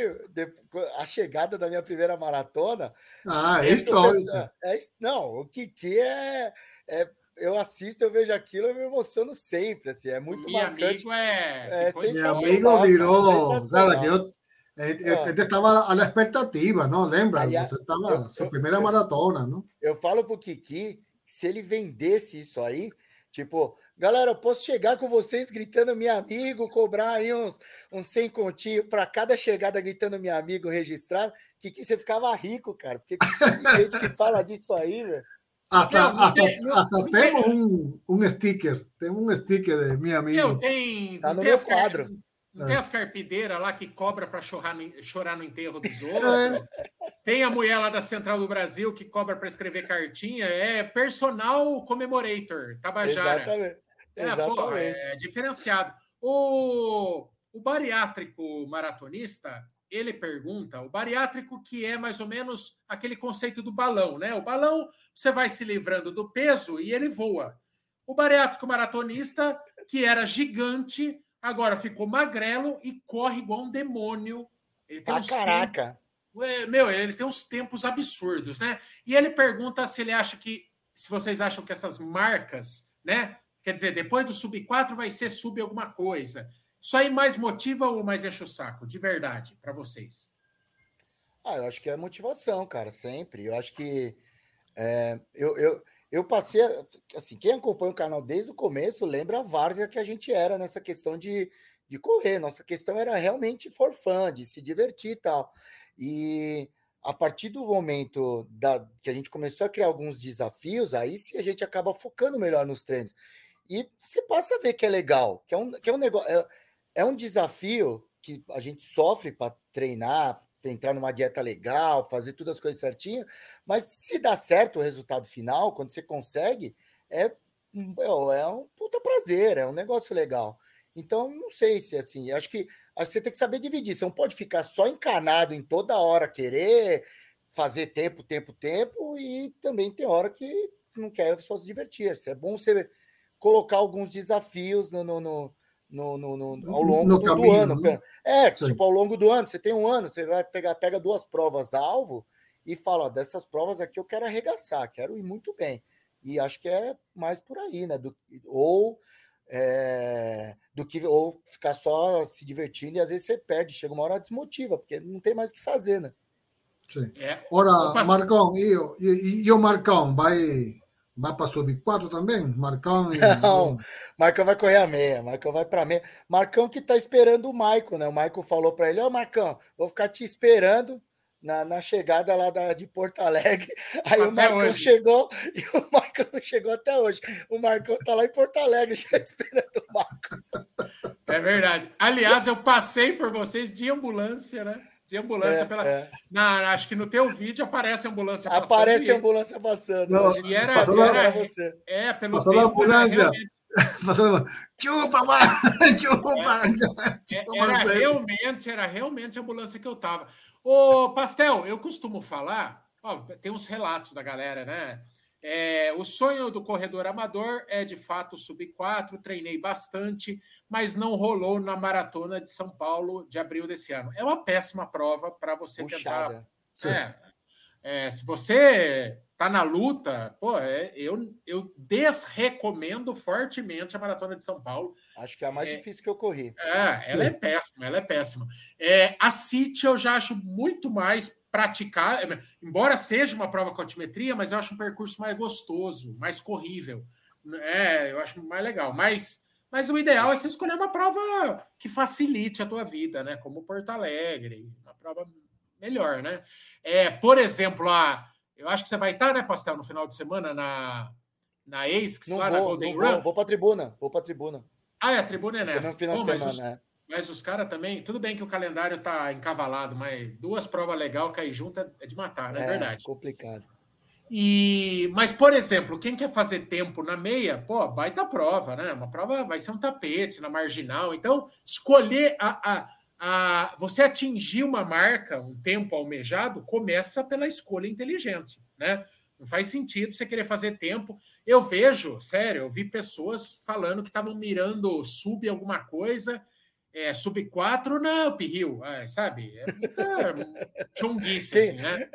a chegada da minha primeira maratona. Ah, é história. É, não, o Kiki é, é eu assisto, eu vejo aquilo, eu me emociono sempre, assim, é muito Meu marcante. Amigo é, é Meu amigo virou, cara, que eu Ele estava na expectativa, não? Lembra? Você estava sua primeira eu, maratona, não? Eu falo pro Kiki, se ele vendesse isso aí, tipo, galera, eu posso chegar com vocês gritando meu amigo, cobrar aí uns, uns 100 continhos para cada chegada gritando meu amigo registrado, Kiki, você ficava rico, cara, porque tem gente que fala disso aí, velho. Hasta, não, hasta, tem, hasta não, temos um, um sticker, temos um sticker de meu amigo. Eu tenho, tá no meu quadro. Não tem as carpideiras lá que cobra para chorar, no, chorar no enterro dos outros. tem a mulher lá da Central do Brasil que cobra para escrever cartinha. É personal commemorator, Tabajara. Exatamente. É, Exatamente. Pô, é diferenciado. O, o bariátrico maratonista, ele pergunta, o bariátrico que é mais ou menos aquele conceito do balão, né? O balão, você vai se livrando do peso e ele voa. O bariátrico maratonista, que era gigante, Agora ficou magrelo e corre igual um demônio. Ele tem ah, caraca! Meu, ele tem uns tempos absurdos, né? E ele pergunta se ele acha que, se vocês acham que essas marcas, né? Quer dizer, depois do sub 4 vai ser sub alguma coisa. Isso aí mais motiva ou mais enche o saco? De verdade, para vocês. Ah, eu acho que é motivação, cara, sempre. Eu acho que é, eu, eu, eu passei, assim, quem acompanha o canal desde o começo lembra a várzea que a gente era nessa questão de, de correr. Nossa questão era realmente for fun, de se divertir e tal. E a partir do momento da, que a gente começou a criar alguns desafios, aí sim a gente acaba focando melhor nos treinos. E você passa a ver que é legal, que é um, que é um negócio. É, é um desafio que a gente sofre para treinar, entrar numa dieta legal, fazer todas as coisas certinho, mas se dá certo o resultado final, quando você consegue, é, é um puta prazer, é um negócio legal. Então, não sei se assim, acho que você tem que saber dividir. Você não pode ficar só encanado em toda hora querer fazer tempo, tempo, tempo, e também tem hora que você não quer só se divertir. É bom você colocar alguns desafios no, no, no, no, no, no ao longo do, caminho, do, ano. Né? É, Sim. tipo, ao longo do ano, você tem um ano, você vai pegar, pega duas provas alvo e fala, ó, dessas provas aqui eu quero arregaçar, quero ir muito bem. E acho que é mais por aí, né? Do, ou é, do que ou ficar só se divertindo e às vezes você perde, chega uma hora desmotiva, porque não tem mais o que fazer, né? Sim. É. Ora, Marcão, e, e, e o Marcão vai Vai para sub-4 também? Marcão e... Não, Marcão vai correr a meia. Marcão vai para meia. Marcão que tá esperando o Maicon, né? O Maicon falou para ele: Ó, oh, Marcão, vou ficar te esperando na, na chegada lá da, de Porto Alegre. Aí até o Marcão hoje. chegou e o Marcão não chegou até hoje. O Marcão tá lá em Porto Alegre já esperando o Marcão. É verdade. Aliás, eu passei por vocês de ambulância, né? De ambulância é, pela. É. Na, acho que no teu vídeo aparece a ambulância passando. Aparece a ambulância passando. Não, e era, passou era, você. É, pelo passou tempo, ambulância. Realmente... Passando, chupa, chupa. É, era, realmente, era realmente a ambulância que eu tava. Ô, Pastel, eu costumo falar, ó, tem uns relatos da galera, né? É, o sonho do corredor amador é de fato sub 4, treinei bastante, mas não rolou na maratona de São Paulo de abril desse ano. É uma péssima prova para você Puxada. tentar. É, é, se você tá na luta, pô, é, eu, eu desrecomendo fortemente a maratona de São Paulo. Acho que é a mais é, difícil que eu corri. É, ela é péssima, ela é péssima. É, a City eu já acho muito mais praticar, embora seja uma prova com altimetria, mas eu acho um percurso mais gostoso, mais corrível. É, eu acho mais legal. Mas, mas o ideal é você escolher uma prova que facilite a tua vida, né? Como Porto Alegre, uma prova melhor, né? É, por exemplo, a, eu acho que você vai estar, né, Pastel, no final de semana na, na ASICS, lá vou, na Golden Run? Vou, vou para a tribuna, vou para a tribuna. Ah, é, a tribuna é nessa. No final Pô, de semana, né? Mas os caras também, tudo bem que o calendário tá encavalado, mas duas provas legal cair junto é de matar, não é, é verdade? complicado. E, mas, por exemplo, quem quer fazer tempo na meia, pô, baita prova, né? Uma prova vai ser um tapete na marginal. Então, escolher a, a, a você atingir uma marca, um tempo almejado, começa pela escolha inteligente, né? Não faz sentido você querer fazer tempo. Eu vejo, sério, eu vi pessoas falando que estavam mirando sub alguma coisa é, sub 4 na uphill, sabe? É muita chonguice, assim, né?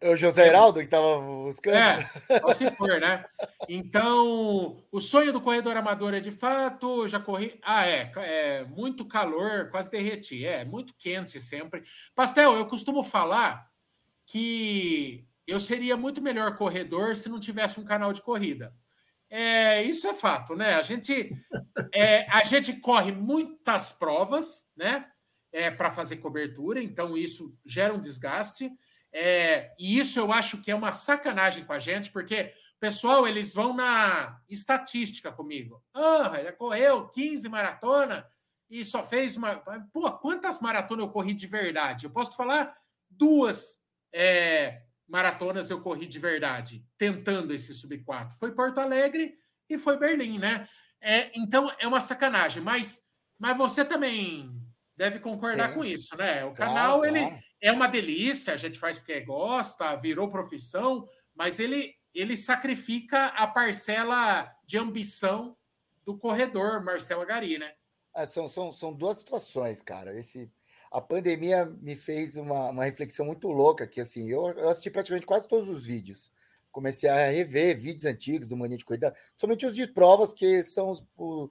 É o José Heraldo que estava buscando? É, só se for, né? Então, o sonho do corredor amador é de fato, já corri. Ah, é, é muito calor, quase derreti. É, muito quente sempre. Pastel, eu costumo falar que eu seria muito melhor corredor se não tivesse um canal de corrida. É, isso é fato, né? A gente, é, a gente corre muitas provas, né? É, para fazer cobertura, então isso gera um desgaste. É, e isso eu acho que é uma sacanagem com a gente, porque pessoal, eles vão na estatística comigo. Ah, ele correu 15 maratona e só fez uma. Pô, quantas maratonas eu corri de verdade? Eu posso falar duas é, maratonas eu corri de verdade, tentando esse sub 4. Foi Porto Alegre e foi Berlim, né? É, então é uma sacanagem, mas, mas você também deve concordar com isso, né? O canal claro, ele é uma delícia, a gente faz porque gosta, virou profissão, mas ele ele sacrifica a parcela de ambição do corredor Marcelo Gari, né? É, são, são, são duas situações, cara. Esse a pandemia me fez uma, uma reflexão muito louca, que assim, eu, eu assisti praticamente quase todos os vídeos. Comecei a rever vídeos antigos do Mania de Corrida, somente os de provas, que são os. O,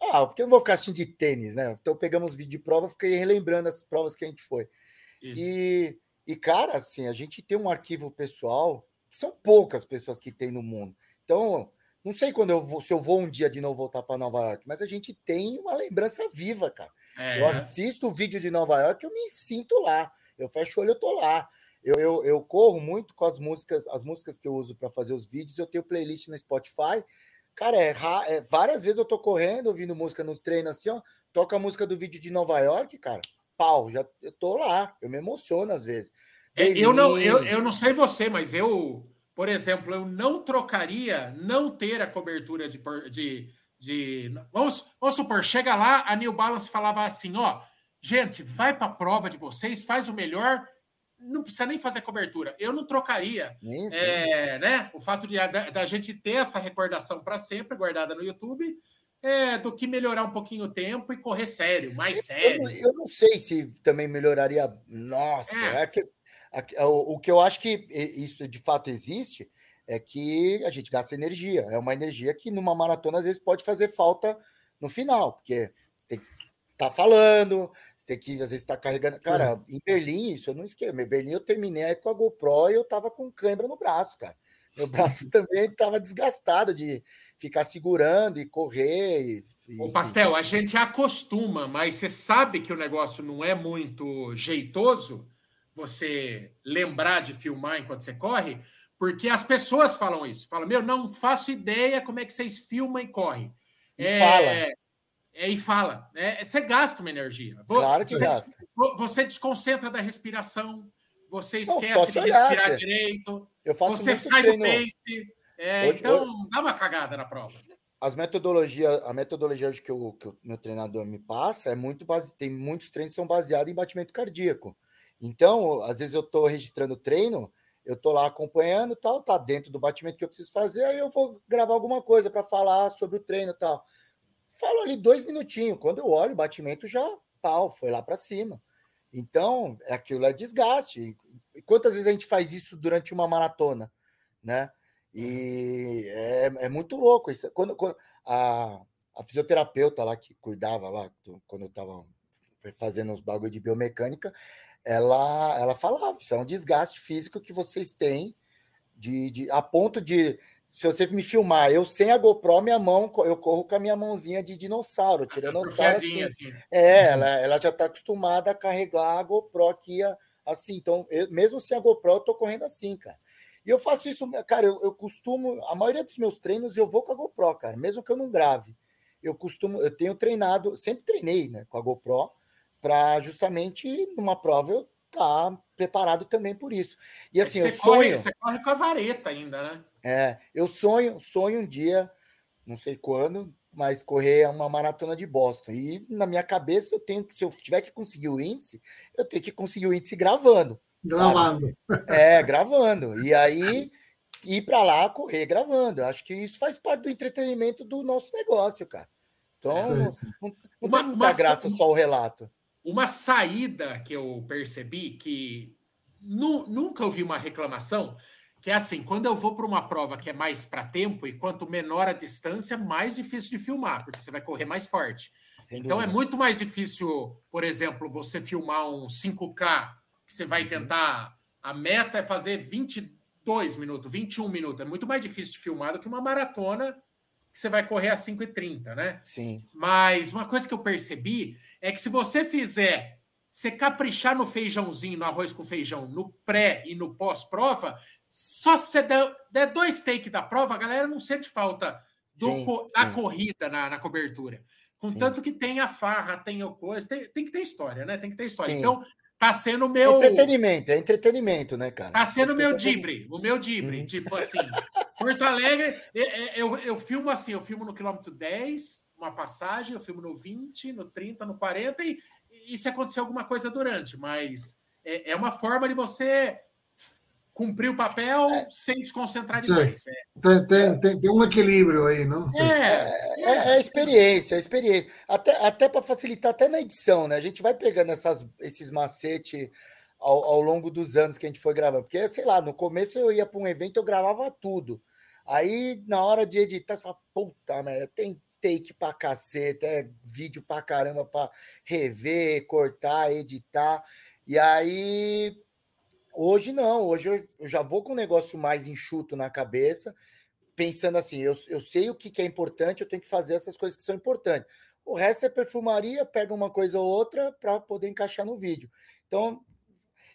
ah, porque eu não vou ficar assistindo de tênis, né? Então pegamos vídeo de prova, fiquei relembrando as provas que a gente foi. E, e, cara, assim, a gente tem um arquivo pessoal que são poucas pessoas que tem no mundo. Então, não sei quando eu vou, se eu vou um dia de novo voltar para Nova York, mas a gente tem uma lembrança viva, cara. É. Eu assisto o vídeo de Nova York, eu me sinto lá. Eu fecho o olho, eu tô lá. Eu, eu, eu corro muito com as músicas, as músicas que eu uso para fazer os vídeos. Eu tenho playlist no Spotify. Cara, é, é, várias vezes eu tô correndo, ouvindo música no treino assim, ó. Toca a música do vídeo de Nova York, cara. Pau, já eu tô lá. Eu me emociono às vezes. É, eu, não, eu, eu não sei você, mas eu por exemplo, eu não trocaria não ter a cobertura de. de, de vamos, vamos supor, chega lá, a New Balance falava assim: ó, gente, vai para a prova de vocês, faz o melhor, não precisa nem fazer cobertura. Eu não trocaria é, né, o fato de da, da gente ter essa recordação para sempre guardada no YouTube. É, do que melhorar um pouquinho o tempo e correr sério, mais sério. Eu, eu não sei se também melhoraria. Nossa, é. É que, o que eu acho que isso de fato existe é que a gente gasta energia. É uma energia que numa maratona às vezes pode fazer falta no final, porque você tem que estar tá falando, você tem que às vezes estar tá carregando. Cara, em Berlim, isso eu não esqueço. Em Berlim eu terminei aí com a GoPro e eu tava com câimbra no braço, cara. Meu braço também estava desgastado de ficar segurando e correr. E, o pastel, a gente acostuma, mas você sabe que o negócio não é muito jeitoso você lembrar de filmar enquanto você corre, porque as pessoas falam isso. Falam, meu, não faço ideia como é que vocês filmam e correm. E é, fala. É, e fala. É, você gasta uma energia. Claro que você, gasta. Você desconcentra da respiração, você esquece de respirar direito, você sai treino. do pace. É, hoje, então, hoje... dá uma cagada na prova. As metodologias, a metodologia que o, que o meu treinador me passa é muito base, tem muitos treinos que são baseados em batimento cardíaco. Então, às vezes eu estou registrando treino, eu estou lá acompanhando tal, tá dentro do batimento que eu preciso fazer, aí eu vou gravar alguma coisa para falar sobre o treino tal. Falo ali dois minutinhos, quando eu olho o batimento já, pau, foi lá para cima. Então, aquilo é desgaste. E quantas vezes a gente faz isso durante uma maratona, né? E é, é muito louco isso. Quando, quando a, a fisioterapeuta lá que cuidava lá, quando eu estava fazendo os bagulho de biomecânica, ela, ela falava, isso é um desgaste físico que vocês têm de, de a ponto de se você me filmar, eu sem a GoPro, minha mão, eu corro com a minha mãozinha de dinossauro, tiranossauro assim. assim. É, ela, ela já está acostumada a carregar a GoPro aqui assim. Então, eu, mesmo sem a GoPro, eu tô correndo assim, cara. E eu faço isso, cara, eu, eu costumo, a maioria dos meus treinos eu vou com a GoPro, cara, mesmo que eu não grave. Eu costumo, eu tenho treinado, sempre treinei, né, com a GoPro, para justamente numa prova eu estar tá preparado também por isso. E assim, você eu sonho. Corre, você corre com a vareta ainda, né? É, eu sonho, sonho um dia, não sei quando, mas correr uma maratona de Boston. E na minha cabeça eu tenho que, se eu tiver que conseguir o índice, eu tenho que conseguir o índice gravando. Gravando. Sabe? É, gravando. E aí ir para lá correr gravando. Acho que isso faz parte do entretenimento do nosso negócio, cara. Então, sim. não, não uma, tem muita uma, graça só o relato. Uma saída que eu percebi que nu, nunca ouvi uma reclamação, que é assim, quando eu vou para uma prova que é mais para tempo e quanto menor a distância, mais difícil de filmar, porque você vai correr mais forte. Sem então é dúvida. é muito mais difícil, por exemplo, você filmar um 5K, que você vai uhum. tentar. A meta é fazer 22 minutos, 21 minutos. É muito mais difícil de filmar do que uma maratona que você vai correr a 5,30, né? Sim. Mas uma coisa que eu percebi é que se você fizer, você caprichar no feijãozinho, no arroz com feijão, no pré e no pós-prova, só se você der, der dois takes da prova, a galera não sente falta do, sim, da sim. corrida na, na cobertura. Contanto que tem a farra, tem o coisa, tem, tem que ter história, né? Tem que ter história. Sim. Então, Tá sendo meu. Entretenimento, é entretenimento, né, cara? Tá sendo meu dibre, o meu dibre. Uhum. Tipo assim, Porto Alegre, eu, eu filmo assim, eu filmo no quilômetro 10, uma passagem, eu filmo no 20, no 30, no 40, e, e se acontecer alguma coisa durante, mas é, é uma forma de você cumprir o papel é. sem desconcentrar demais. É. Tem, tem, tem, tem, um equilíbrio aí, não? É, é, é, é experiência, é experiência. Até, até para facilitar, até na edição, né? A gente vai pegando essas, esses macetes ao, ao longo dos anos que a gente foi gravando. Porque, sei lá, no começo eu ia para um evento, eu gravava tudo. Aí, na hora de editar, você fala, puta, merda, tem take pra caceta, é vídeo pra caramba pra rever, cortar, editar. E aí, hoje não, hoje eu, já vou com um negócio mais enxuto na cabeça, pensando assim, eu, eu sei o que, que é importante, eu tenho que fazer essas coisas que são importantes. O resto é perfumaria, pega uma coisa ou outra para poder encaixar no vídeo. Então,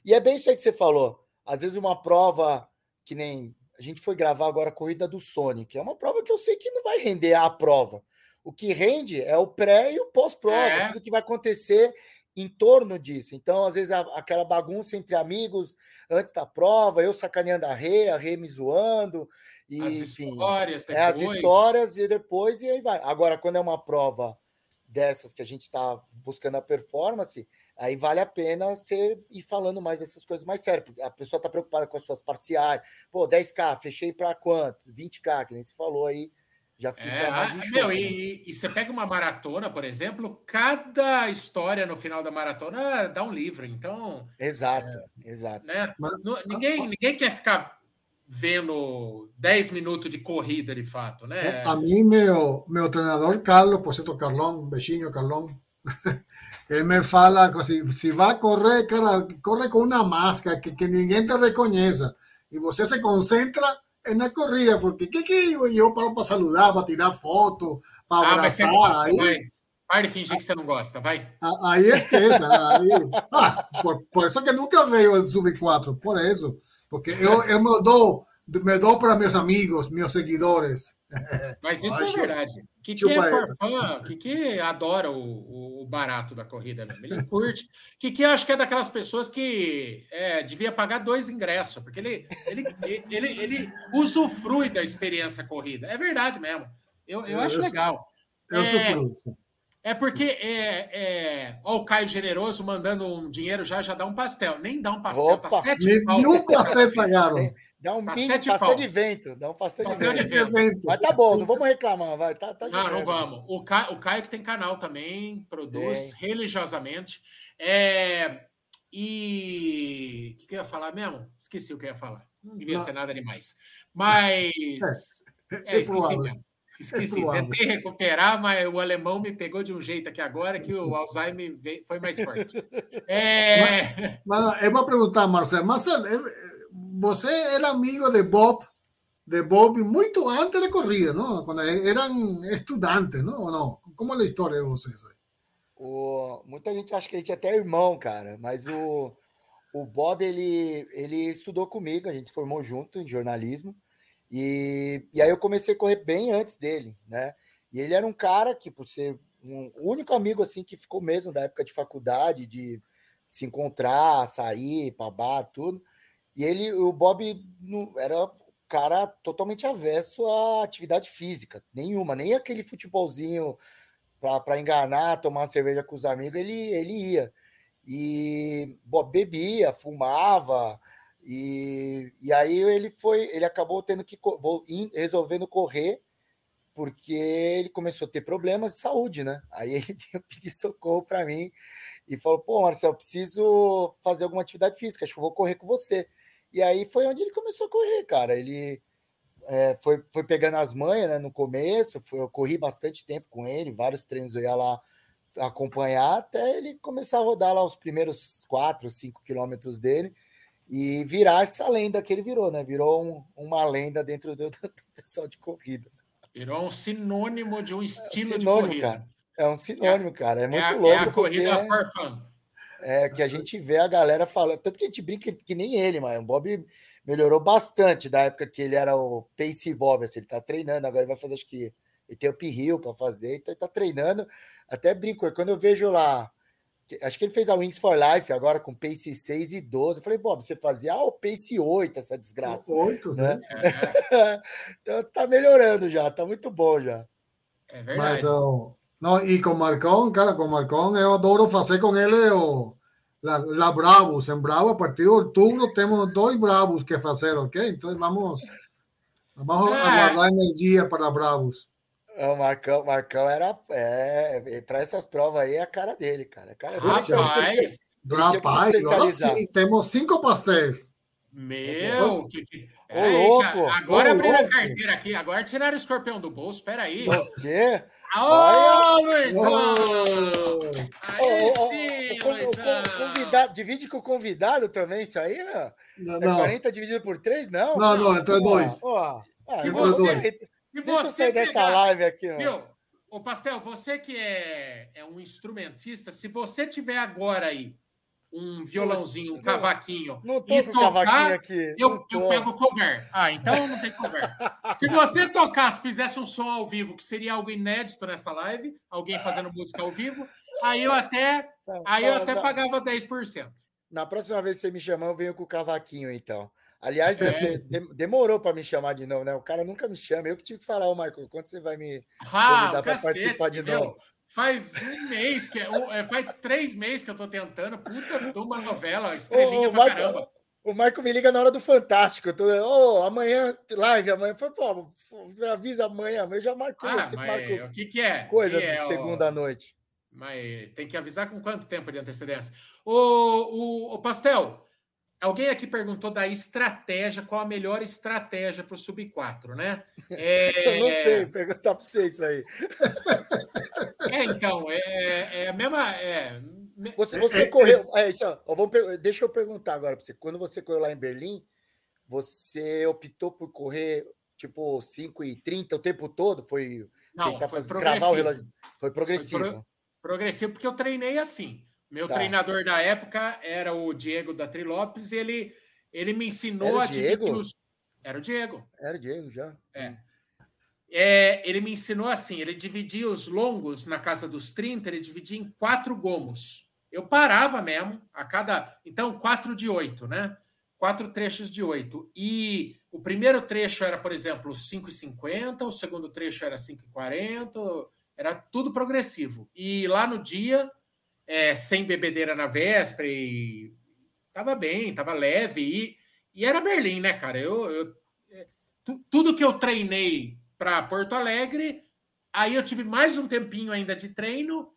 e é bem isso aí que você falou. Às vezes uma prova que nem a gente foi gravar agora a corrida do Sonic, é uma prova que eu sei que não vai render a prova. O que rende é o pré e o pós-prova, é. tudo que vai acontecer em torno disso. Então, às vezes, a, aquela bagunça entre amigos antes da prova, eu sacaneando a Rê, a Rê me zoando, e, as enfim, histórias depois. É, as histórias e depois, e aí vai. Agora, quando é uma prova dessas que a gente está buscando a performance, aí vale a pena você ir falando mais dessas coisas mais sérias, porque a pessoa está preocupada com as suas parciais. Pô, 10K, fechei para quanto? 20K, que nem se falou aí. Já fica é, mais ah, meu, e, né? e, você pega uma maratona, por exemplo, cada história no final da maratona dá um livro. Então. Exato, é, exato. Né? Mas, ninguém, ninguém quer ficar vendo 10 minutos de corrida de fato, né? A mim, meu, meu treinador Carlos, por certo, Carlão, beijinho, Carlão. Ele me fala assim: se vai correr, cara, corre com uma máscara que, que ninguém te reconheça. E você se concentra na corrida, porque que que eu paro para saludar, para tirar foto, para ah, abraçar? Gosta, aí, vai. Para de fingir que você não gosta, vai. Aí esqueça. Aí, ah, por, por isso que nunca veio o Sub-4, por isso. Porque eu, eu me dou me dou para meus amigos, meus seguidores. Mas isso é verdade. Que que é forfã, que que adora o, o, barato da corrida mesmo. Ele curte. que que acho que é daquelas pessoas que é, devia pagar dois ingressos, porque ele, ele, ele, ele, usufrui da experiência corrida. É verdade mesmo. Eu, eu acho legal. Eu é, sou É porque é, é, ó, o Caio Generoso mandando um dinheiro já, já dá um pastel. Nem dá um pastel, Opa, tá sete Nenhum pastel pagaram. Dá um mini passeio de vento. Dá um passeio, passeio de, vento. de, vento. Mas tá bom, não vamos reclamar. Vai, tá, tá não, não vamos. O Caio, o Caio que tem canal também, produz é. religiosamente. É, e. O que, que eu ia falar mesmo? Esqueci o que eu ia falar. Não devia não. ser nada demais. Mas. É, é esqueci mesmo. Esqueci, tentei recuperar, mas o alemão me pegou de um jeito aqui agora que o Alzheimer foi mais forte. É... Mas, mas eu vou perguntar, Marcelo, Marcelo, você era amigo de Bob, de Bob muito antes da corrida, não? Quando eram estudantes, não? Ou não? Como é a história de vocês aí? O, muita gente acha que a gente é até irmão, cara, mas o, o Bob, ele, ele estudou comigo, a gente formou junto em jornalismo, e, e aí eu comecei a correr bem antes dele, né? E ele era um cara que, por ser um único amigo assim que ficou mesmo da época de faculdade, de se encontrar, sair para bar, tudo. E ele, o Bob era cara totalmente avesso à atividade física, nenhuma, nem aquele futebolzinho para enganar, tomar uma cerveja com os amigos, ele, ele ia. E Bob bebia, fumava, e, e aí ele foi, ele acabou tendo que resolvendo correr porque ele começou a ter problemas de saúde, né? Aí ele pediu socorro para mim e falou: pô, Marcelo, preciso fazer alguma atividade física, acho que eu vou correr com você. E aí foi onde ele começou a correr, cara. Ele é, foi, foi pegando as manhas né, no começo, foi, eu corri bastante tempo com ele, vários treinos eu ia lá acompanhar até ele começar a rodar lá os primeiros 4, 5 quilômetros dele e virar essa lenda que ele virou, né? Virou um, uma lenda dentro do, do, pessoal de corrida. Virou um sinônimo de um estilo é um sinônimo, de corrida. Cara. É um sinônimo, é, cara. É muito é louco. É a corrida porque... for fun é, que a gente vê a galera falando. Tanto que a gente brinca que, que nem ele, mas o Bob melhorou bastante da época que ele era o Pace Bob. Assim, ele tá treinando, agora ele vai fazer, acho que ele tem o P-Hill para fazer, então ele tá treinando. Até brinco, quando eu vejo lá, acho que ele fez a Wings for Life agora com Pace 6 e 12. Eu falei, Bob, você fazia ah, o Pace 8, essa desgraça. 8, né? É. então você tá melhorando já, tá muito bom já. É verdade. Mas, uh, não, e com Marcão, cara, com Marcão eu adoro fazer com ele o, la, la Bravos. En Bravo, a partir de outubro, temos dois Bravos que fazer, ok? Então vamos, vamos É. aguardar energia para Bravos. O Marcão, Marcão era. É, para essas provas aí é a cara dele, cara. A cara dele. Rapaz, se Rapaz, agora sim, temos cinco pastéis. meu, que, que... Ô, louco, cara, agora abriram a carteira aqui, agora tiraram o escorpião do bolso, peraí. O quê? Ô, Luizão! Oh, Aí Ô, ô, ô, sim, o con- o con- Luizão! convidado, divide com o convidado também, isso aí, né? não, É não, 40 dividido por 3? Não. não, não, entre Ó, dois. ó, ah, Se eu você- E Deixa eu você sair dessa pegar- live aqui, ó. Viu? Ô, Pastel, você que é, é um instrumentista, se você tiver agora aí um violãozinho, um cavaquinho, Não tô e tocar, aqui. eu, eu pego o cover. Ah, então não tem cover. se você tocasse, fizesse um som ao vivo, que seria algo inédito nessa live, alguém fazendo música ao vivo, aí eu até, aí eu Tá, até pagava 10%. Na próxima vez que você me chamar, eu venho com o cavaquinho, então. Aliás, É. você de- demorou para me chamar de novo, né? O cara nunca me chama. Eu que tive que falar, ô, Michael, quando você vai me. Ah, Convidar cacete, participar de novo. Faz um mês, que, um, é, faz três meses que eu tô tentando. Puta de uma novela, estrelinha Ô, pra Michael, caramba. O Michael me liga na hora do Fantástico. Eu tô, ô, amanhã, live, amanhã. Foi, pô, avisa amanhã. Eu já marquei. Ah, você marcou o que que é? coisa Que é, de ó, segunda à noite. Mas tem que avisar com quanto tempo de antecedência? O, o, o Pastel, alguém aqui perguntou da estratégia, qual a melhor estratégia para o Sub-4, né? É, Eu não sei, perguntar para você isso aí. É, então, é, é a mesma. É, Você, você correu. É isso, ó, vamos deixa eu perguntar agora para você. Quando você correu lá em Berlim, você optou por correr tipo 5 e 30 o tempo todo? Foi não, tentar foi fazer, gravar o progressivo. relógio? Foi progressivo. Foi Progressivo, porque eu treinei assim. Meu Tá. treinador da época era o Diego da Trilopes, e ele, ele me ensinou Era o a dividir Diego? os. Era o Diego. Era o Diego já. É. É, ele me ensinou assim: ele dividia os longos na casa dos 30, ele dividia em quatro gomos. Eu parava mesmo, a cada. Então, quatro de oito, né? Quatro trechos de oito. E o primeiro trecho era, por exemplo, 5,50, o segundo trecho era 5,40, era tudo progressivo. E lá no dia, é, sem bebedeira na véspera, e tava bem, tava leve. E, e era Berlim, né, cara? Eu, eu, é, tu- tudo que eu treinei para Porto Alegre, aí eu tive mais um tempinho ainda de treino,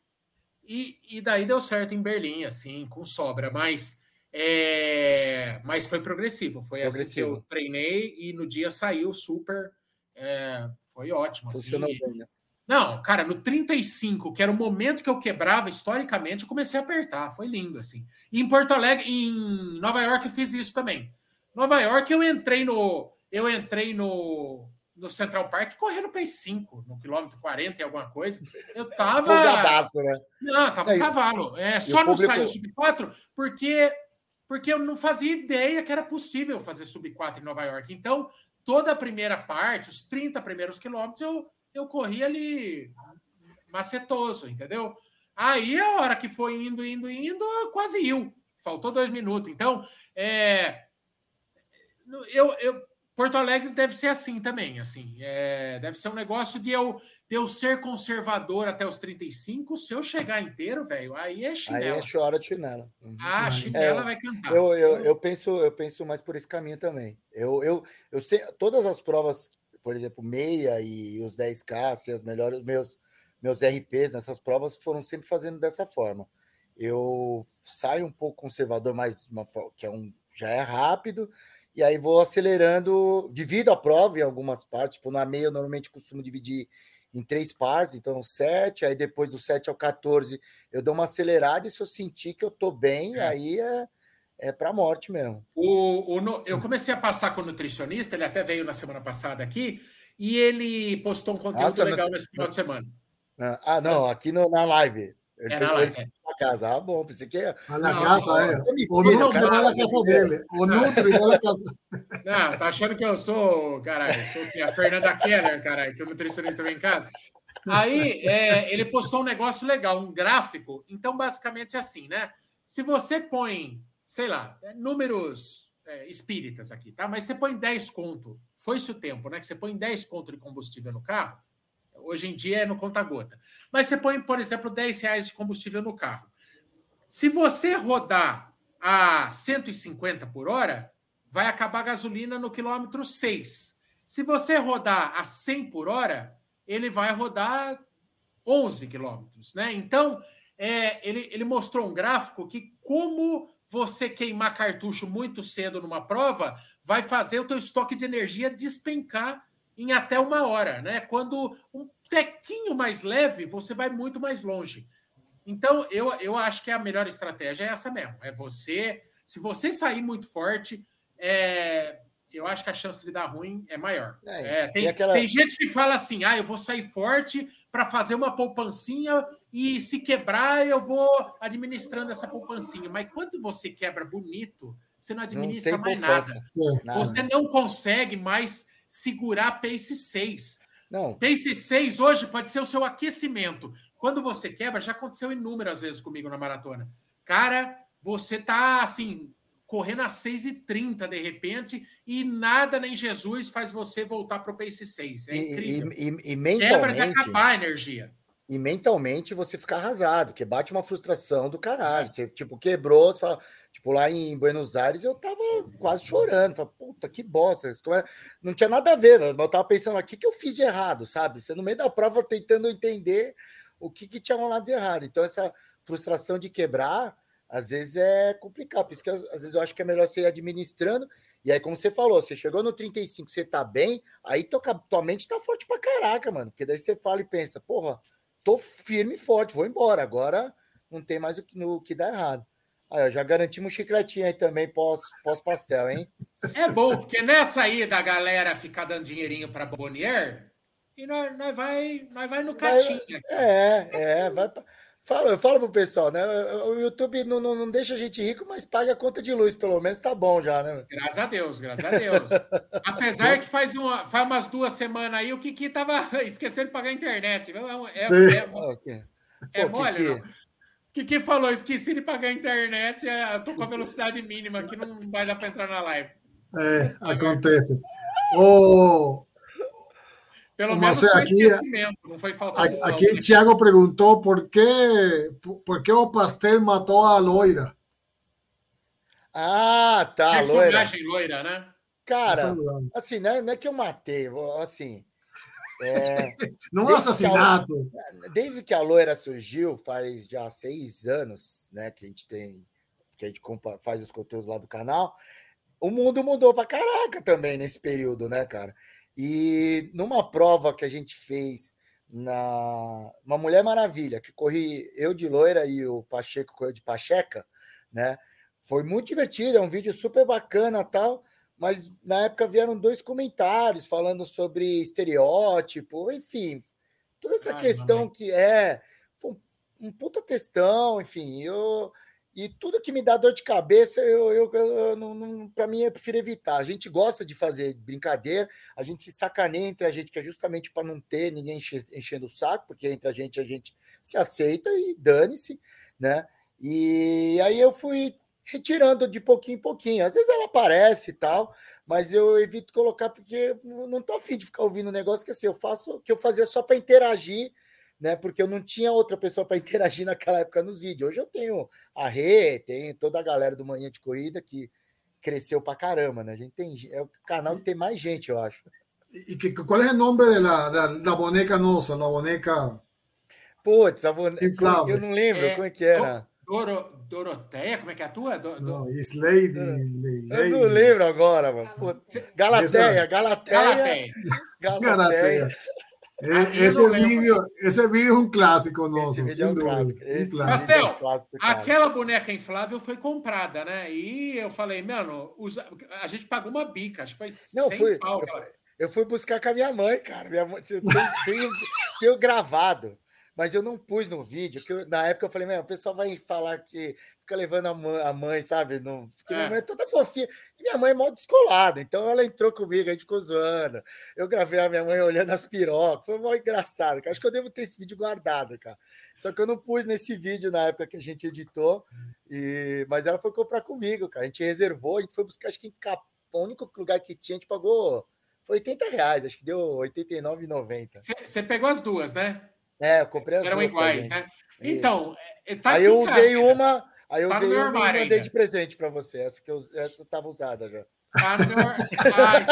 e, e daí deu certo em Berlim, assim, com sobra. Mas, é, mas foi progressivo. Foi assim que Progressivo. eu treinei e no dia saiu super. é, foi ótimo. assim, Funcionou e- bem, né? Não, cara, no 35, que era o momento que eu quebrava, historicamente, eu comecei a apertar. Foi lindo, assim. E em Porto Alegre, em Nova York, eu fiz isso também. Nova York, eu entrei no. Eu entrei no, no Central Park correndo para 5, no quilômetro 40 e alguma coisa. Eu tava. Folgadaço, né? Não, tava É, um e- cavalo. É, só não público- saiu sub 4 porque, porque eu não fazia ideia que era possível fazer sub 4 em Nova York. Então, toda a primeira parte, os 30 primeiros quilômetros, eu, eu corri ali macetoso, entendeu? Aí, a hora que foi indo, indo, indo, quase iu. Faltou dois minutos. Então, é, eu, eu, Porto Alegre deve ser assim também, assim. É, deve ser um negócio de eu, de eu ser conservador até os 35. Se eu chegar inteiro, velho, aí é Aí chinela. é chora de chinela. Uhum. Ah, a chinela É, vai cantar. Eu, eu, eu, penso, eu penso mais por esse caminho também. Eu, eu, eu sei, todas as provas, por exemplo, meia e os 10K, assim, as melhores, meus, meus RPs nessas provas foram sempre fazendo dessa forma. Eu saio um pouco conservador, mas uma, que é um, já é rápido, e aí vou acelerando, divido a prova em algumas partes, tipo, na meia eu normalmente costumo dividir em três partes, então sete, aí depois do 7 ao 14 eu dou uma acelerada, e se eu sentir que eu tô bem, É. aí é, é pra morte mesmo. O, o no- eu comecei a passar com o nutricionista, ele até veio na semana passada aqui, e ele postou um conteúdo Nossa, legal nesse final de semana. Ah, Ah, não, aqui no- na live. Ele É, na live, é. na casa. Ah, bom, pensei que. A la Não, casa, não, é. eu O Nutri vai na casa dele. O Nutri vai na casa. Não, tá achando que eu sou, caralho, sou a Fernanda Keller, caralho, que o nutricionista vem em casa. Aí é, ele postou um negócio legal, um gráfico. Então, basicamente é assim, né? Se você põe, sei lá, é, números é, espíritas aqui, tá? Mas você põe 10 conto, foi-se o tempo, né? Que você põe 10 conto de combustível no carro, hoje em dia é no conta-gota. Mas você põe, por exemplo, 10 reais de combustível no carro. Se você rodar a 150 por hora, vai acabar a gasolina no quilômetro 6. Se você rodar a 100 por hora, ele vai rodar 11 quilômetros, né? Então, é, ele, ele mostrou um gráfico que como você queimar cartucho muito cedo numa prova vai fazer o teu estoque de energia despencar em até uma hora, né? Quando um tequinho mais leve, você vai muito mais longe. Então, eu, eu acho que a melhor estratégia é essa mesmo. É você, se você sair muito forte, é, eu acho que a chance de dar ruim é maior. É, é, tem, aquela... tem gente que fala assim: ah, eu vou sair forte para fazer uma poupancinha e se quebrar, eu vou administrando essa poupancinha. Mas quando você quebra bonito, você não administra não mais nada. nada. Você não consegue mais segurar Pace 6. Não. Pace 6 hoje pode ser o seu aquecimento. Quando você quebra, já aconteceu inúmeras vezes comigo na maratona. Cara, você tá assim, correndo a 6h30 de repente, e nada nem Jesus faz você voltar para o Pace 6. É incrível. E, e, e mentalmente, Quebra de acabar a energia. E mentalmente você fica arrasado, que bate uma frustração do caralho. É. Você, tipo, quebrou, você fala. Tipo, lá em Buenos Aires eu tava quase chorando. Falei, puta, que bosta. É, não tinha nada a ver, eu tava pensando aqui que eu fiz de errado, sabe? Você no meio da prova tentando entender o que, que tinha rolado de errado. Então, essa frustração de quebrar às vezes é complicado. Por isso que às vezes eu acho que é melhor você ir administrando. E aí, como você falou, você chegou no 35, você tá bem, aí tua, tua mente tá forte pra caraca, mano. Porque daí você fala e pensa, porra, tô firme e forte, vou embora. Agora não tem mais o que, no, que dar errado. Aí, ó, já garantimos um chicletinho aí também pós-pastel, hein? É bom, porque nessa aí da galera ficar dando dinheirinho para Bonier, e nós, nós, vai, nós vai no catinho. É, é, vai. Fala, eu falo pro pessoal, né? O YouTube não, não, não, deixa a gente rico, mas paga a conta de luz, pelo menos tá bom já, né? Graças a Deus, graças a Deus. Apesar que faz, uma, faz umas duas semanas aí o Kiki tava esquecendo de pagar a internet. É, é, é, é Pô, mole, Kiki. não? Kiki falou, esqueci de pagar a internet, é, tô com a velocidade mínima aqui, não vai dar para entrar na live. É, acontece. O, pelo menos foi aqui, não foi falta Aqui, aqui Thiago perguntou por que, por que o pastel matou a loira. Ah, tá. loira. loira, né? Cara, assim, não é, não é que eu matei, assim. É, não é assassinato. A, desde que a loira surgiu, faz já seis anos, né? Que a gente tem, que a gente faz os conteúdos lá do canal. O mundo mudou pra caraca também nesse período, né, cara? E numa prova que a gente fez na uma Mulher Maravilha, que corri eu de loira e o Pacheco correu de Pacheca, né? Foi muito divertido, é um vídeo super bacana tal, mas na época vieram dois comentários falando sobre estereótipo, enfim, toda essa questão que é foi um, um puta textão, enfim, eu e tudo que me dá dor de cabeça, eu, eu, eu não, não para mim, eu prefiro evitar. A gente gosta de fazer brincadeira, a gente se sacaneia entre a gente, que é justamente para não ter ninguém enchendo o saco, porque entre a gente a gente se aceita e dane-se, né? E aí eu fui retirando de pouquinho em pouquinho. Às vezes ela aparece e tal, mas eu evito colocar porque não tô afim de ficar ouvindo um negócio que assim, eu faço que eu fazia só para interagir né? Porque eu não tinha outra pessoa para interagir naquela época nos vídeos. Hoje eu tenho a Rê, tenho toda a galera do Manhã de Corrida que cresceu para caramba, né? A gente tem é o canal que tem mais gente, eu acho. E que, qual é o nome da, da, da boneca nossa, da boneca? Putz, a boneca. Eu não lembro é, como é que era. Doro, Doroteia, como é que é a tua? Do, do... Não, Slade, Eu não lembro agora, mano. Galateia, Galateia. Galateia. Galateia. Galateia. Esse, vídeo, esse vídeo é um clássico nosso. Esse é um clássico. Um é um clássico, aquela boneca inflável foi comprada, né? E eu falei, mano, usa... a gente pagou uma bica, acho que foi Não, fui, pau, eu, fui, eu, fui, buscar com a minha mãe, cara. Minha mãe, tem, tem, tem gravado mas eu não pus no vídeo, que eu, na época eu falei, o pessoal vai falar que fica levando a mãe, a mãe sabe? Não, porque é. minha mãe é toda fofinha. E minha mãe é mó descolada, então ela entrou comigo, a gente ficou zoando. Eu gravei a minha mãe olhando as pirocas, foi mó engraçado, cara. Acho que eu devo ter esse vídeo guardado, cara. Só que eu não pus nesse vídeo na época que a gente editou, e... mas ela foi comprar comigo, cara. A gente reservou, a gente foi buscar, acho que em Capão, o único lugar que tinha, a gente pagou. Foi 80 reais, acho que deu R$ 89,90. Você pegou as duas, né? É, eu comprei as Eram duas. iguais, né? Então, é, tá Aí eu usei casa, uma, Aí eu Tá usei uma e mandei ainda. de presente para você. Essa que eu, essa tava usada já. Tá no meu. Ai.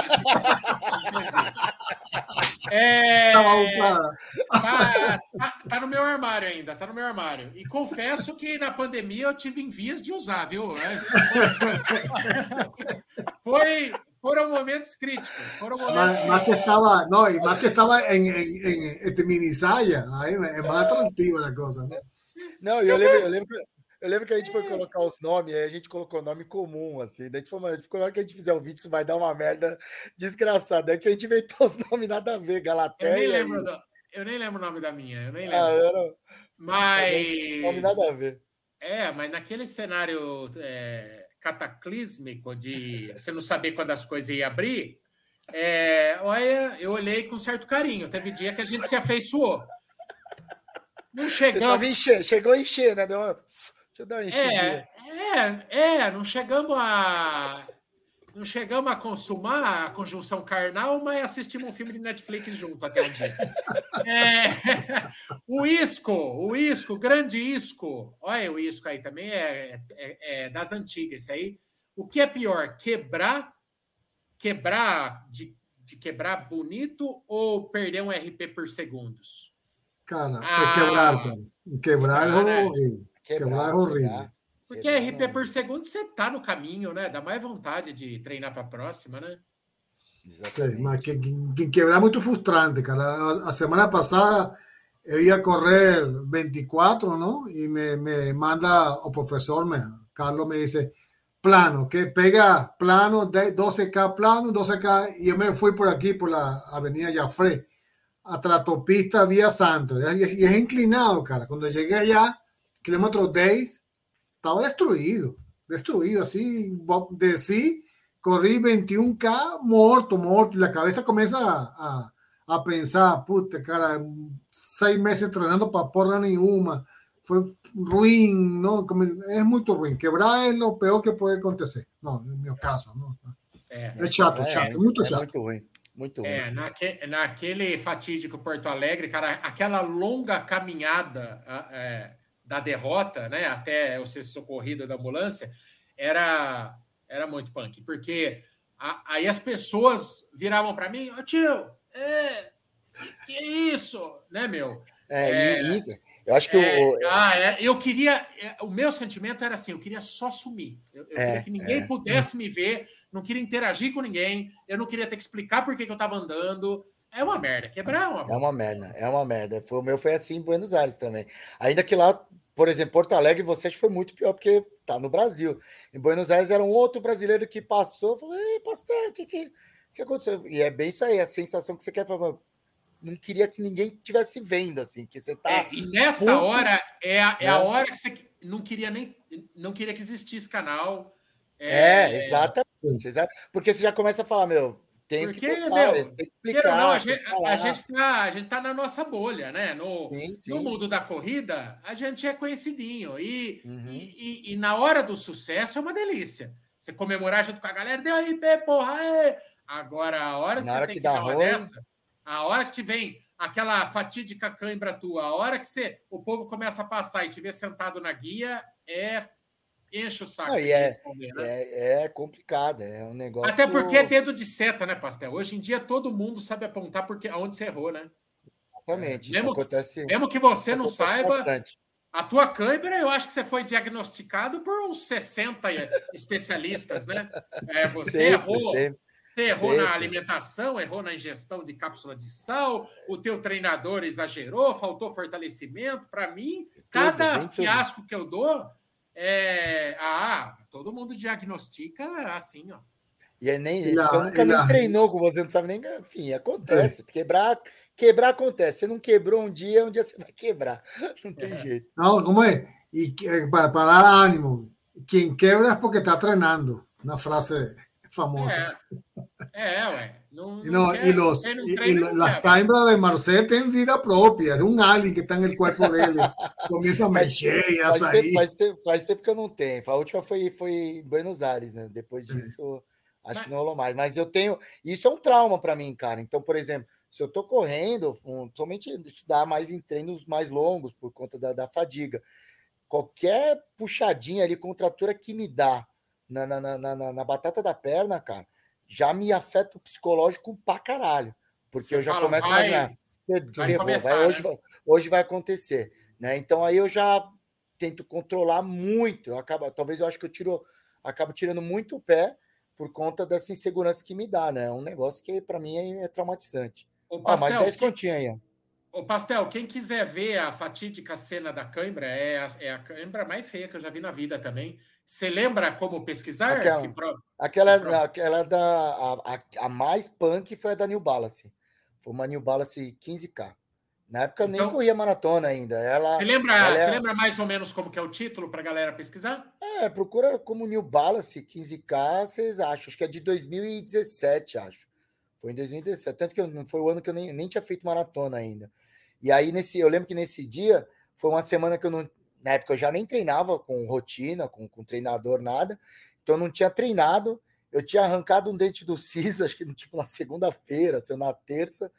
É, tá, tá- tá no meu armário ainda, tá no meu armário. E confesso que na pandemia eu tive em vias de usar, viu? É, Foi, foram momentos críticos. Foram momentos Más, que estaba, no, y más que estaba en, en, en este mini saya, ahí es más atractiva la cosa, ¿no? Não, e eu lembro, eu lembro, que- eu lembro que a gente foi colocar os nomes, aí a gente colocou nome comum, assim. Daí a gente falou, a ficou, na hora que a gente fizer o vídeo, isso vai dar uma merda desgraçada. Aí que a gente inventou os nomes nada a ver, Eu Galateia. nem e- lembro, do- eu nem lembro o nome da minha, eu nem Ah, lembro. nome Mas. nada a ver. É, mas naquele cenário é, cataclísmico de você não saber quando as coisas iam abrir, é, olha, eu olhei com certo carinho. Teve dia que a gente se afeiçoou. Não chegamos. encher, chegou a encher, né? Deu uma... Deixa eu dar uma enchidinha. É, é, é, não chegamos a. Não chegamos a consumar a conjunção carnal, mas assistimos um filme de Netflix junto até um dia. É, o Isco, o Isco, grande Isco. Olha o Isco aí também, é, é- é das antigas, isso aí. O que é pior, quebrar, quebrar, de, de quebrar bonito ou perder um RP por segundos? Cara, Ah. quebrar, cara. Quebrar Quebrar, né? horrible. Quebrar é horrível. Porque Quebrar RP não- por segundo você tá no caminho, né? Dá mais vontade de treinar para a próxima, né? Exatamente. mas que, que- que muy frustrante, cara. A, a semana pasada yo iba a correr 24, ¿no? Y me, me manda, o profesor, me, Carlos me dice, plano, que pega plano, de 12K plano, 12K, y yo me fui por aquí, por la avenida Jafre, hasta la autopista Vía Santo, y es, y es inclinado, cara. Cuando llegué allá, kilómetro 10, estaba destruido, destruido, así, de sí, corrí 21K, muerto, muerto, y la cabeza comienza a, a, a pensar, puta, cara, seis meses entrenando para porra ni uma, fue ruin, ¿no? Como- Es muy ruin, quebrar es lo peor que puede acontecer, no, en mi caso, ¿no? É, Es chato, É, chato, é, muito chato. muito ruim. Muito ruim. é naque, naquele fatídico Porto Alegre, cara, aquela longa caminhada da derrota, né? Até eu ser socorrido da ambulância, era, era muito punk, porque a- aí as pessoas viravam para mim, ô tio, é, que é isso, né, meu? É, É. isso. Eu acho que É, o, ah, é, eu queria. é, O meu sentimento era assim: eu queria só sumir. Eu, eu É, queria que ninguém é. pudesse me ver, não queria interagir com ninguém, eu não queria ter que explicar por que, que eu estava andando. É uma merda. Quebrar é uma É uma merda, é uma merda. Foi, o meu foi assim em Buenos Aires também. Ainda que lá, por exemplo, Porto Alegre, você acha que foi muito pior, porque tá no Brasil. Em Buenos Aires era um outro brasileiro que passou, falou, ei, pastor, o que, que, que aconteceu? E é bem isso aí, a sensação que você quer falar, não queria que ninguém estivesse vendo, assim, que você tá. É, e nessa hora é a, é a né? hora que você não queria nem. Não queria que existisse canal. É, exatamente, exa- Porque você já começa a falar, meu, tem que Porque, postar, meu, você tem que explicar. não, a que gente, a, gente tá, a gente tá na nossa bolha, né? No, Sim, sim. no mundo da corrida, a gente é conhecidinho. E, Uhum. e, e- e na hora do sucesso é uma delícia. Você comemorar junto com a galera, deu RP, porra! aê! Agora, a hora que Na você hora tem que que, dar uma dessa, a hora que te vem aquela fatídica cãibra tua, a hora que você, o povo começa a passar e te vê sentado na guia, é enche o saco Não, é- responder, né? É, é complicado, é um negócio. Até porque é dedo de seta, né, Pastel? Hoje em dia todo mundo sabe apontar porque aonde você errou, né? Exatamente, isso mesmo que- acontece. Mesmo que você não saiba, bastante. a tua câimbra, eu acho que você foi diagnosticado por uns 60 especialistas, né? É, você Sempre, errou, sempre. você errou sempre. na alimentação, errou na ingestão de cápsula de sal, o teu treinador exagerou, faltou fortalecimento. Para mim, cada bem tudo. fiasco que eu dou é. Ah, todo mundo diagnostica assim, ó. E é nem, E você a- nunca e nem a- treinou com você, não sabe nem. Enfim, acontece. Quebrar, quebrar acontece. Você não quebrou um dia, um dia você vai quebrar. Não tem É. jeito. No, ¿cómo es? Y que- para, para dar ánimo, quien quebra es porque está entrenando, una frase famosa. É, é ué. Não, não no, quer- y los, não lo- não las de Marcel tienen vida propia, es un alien que está en el cuerpo de él. Comienza a mexer y Faz açaí. tempo, faz, tempo, faz tempo que eu não tenho. A última foi, foi em Buenos Aires, né? Depois disso, acho Mas- que não rolou mais. Mas eu tenho. Isso é um trauma para mim, cara. Então, por exemplo, se eu tô correndo, um, somente estudar mais em treinos mais longos por conta da, da fadiga. qualquer puxadinha ali, contratura que me dá na, na, na, na, na batata da perna, cara, já me afeta o psicológico pra caralho. Porque Você eu já fala, começo vai, a imaginar. Vai começar, vai, hoje, né? hoje vai acontecer. Né? Então aí eu já tento controlar muito. Eu acabo, talvez eu acho que eu tiro, acabo tirando muito o pé por conta dessa insegurança que me dá, né? É um negócio que para mim é, é traumatizante. O Pastel, ah, mais 10 continhas aí. O Pastel, quem quiser ver a fatídica cena da cãibra, é a, é a cãibra mais feia que eu já vi na vida também. Você lembra como pesquisar? Aquela, aquela, aquela da a, a, mais punk foi a da New Balance. Foi uma New Balance 15K. Na época então, nem corria maratona ainda. Ela, você lembra, ela você é... lembra mais ou menos como que é o título para a galera pesquisar? É, procura como New Balance 15K, vocês acham. Acho que é de 2017, acho. Foi em 2017. Tanto que não foi o ano que eu nem, nem tinha feito maratona ainda. E aí, nesse, eu lembro que nesse dia foi uma semana que eu não. Na época eu já nem treinava com rotina, com, com treinador, nada. Então eu não tinha treinado. Eu tinha arrancado um dente do siso, acho que tipo na segunda-feira, se na terça.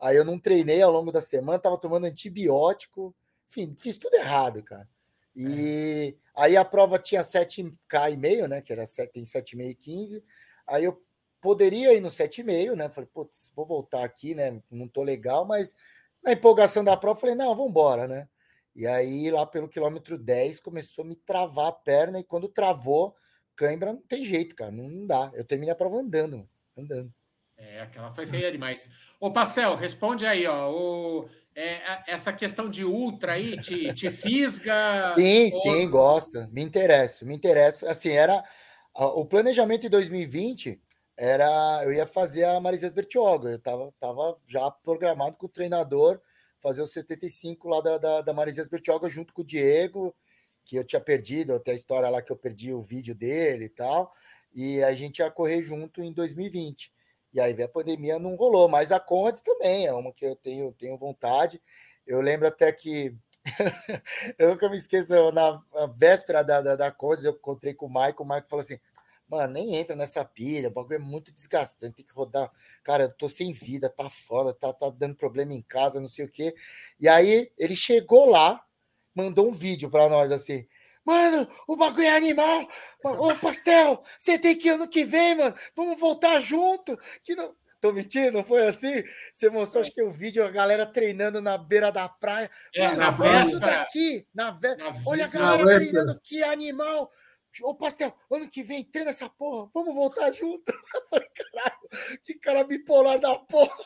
Aí eu não treinei ao longo da semana, tava tomando antibiótico. Enfim, fiz tudo errado, cara. E é. aí a prova tinha 7K e meio, né? Que era 7, tem 7,5 e 15. Aí eu poderia ir no 7,5, né? Falei, putz, vou voltar aqui, né? Não tô legal, mas na empolgação da prova, falei, não, vamos embora, né? E aí, lá pelo quilômetro 10, começou a me travar a perna, e quando travou, cãibra não tem jeito, cara, não, dá. Eu terminei a prova andando, andando. É, aquela foi feia demais. Ô, Pastel, responde aí, ó. O, é, essa questão de ultra aí te, te fisga? Sim, ou... sim, gosta. Me interessa, me interessa. Assim, era. O planejamento de 2020 era eu ia fazer a Marisa Bertioga. Eu tava, tava já programado com o treinador fazer o 75 lá da, da, da Marisa Bertioga junto com o Diego, que eu tinha perdido, até a história lá que eu perdi o vídeo dele e tal. E a gente ia correr junto em 2020. E aí a pandemia não rolou, mas a Conrads também é uma que eu tenho, tenho vontade. Eu lembro até que eu nunca me esqueço, na véspera da, da, da eu encontrei com o Michael, o Michael falou assim: Mano, nem entra nessa pilha, o bagulho é muito desgastante, tem que rodar. Cara, eu tô sem vida, tá foda, tá, tá dando problema em casa, não sei o quê. E aí ele chegou lá, mandou um vídeo para nós assim. Mano, o bagulho é animal. Ô, Pastel, você tem que ir ano que vem, mano. Vamos voltar junto. Que não... Tô mentindo, foi assim? Você mostrou, acho que o vídeo, a galera treinando na beira da praia. É, mano, na véspera. daqui, na vé... na Olha a galera treinando, que animal. Ô, Pastel, ano que vem treina essa porra, vamos voltar junto. Eu falei, caralho, que cara bipolar da porra.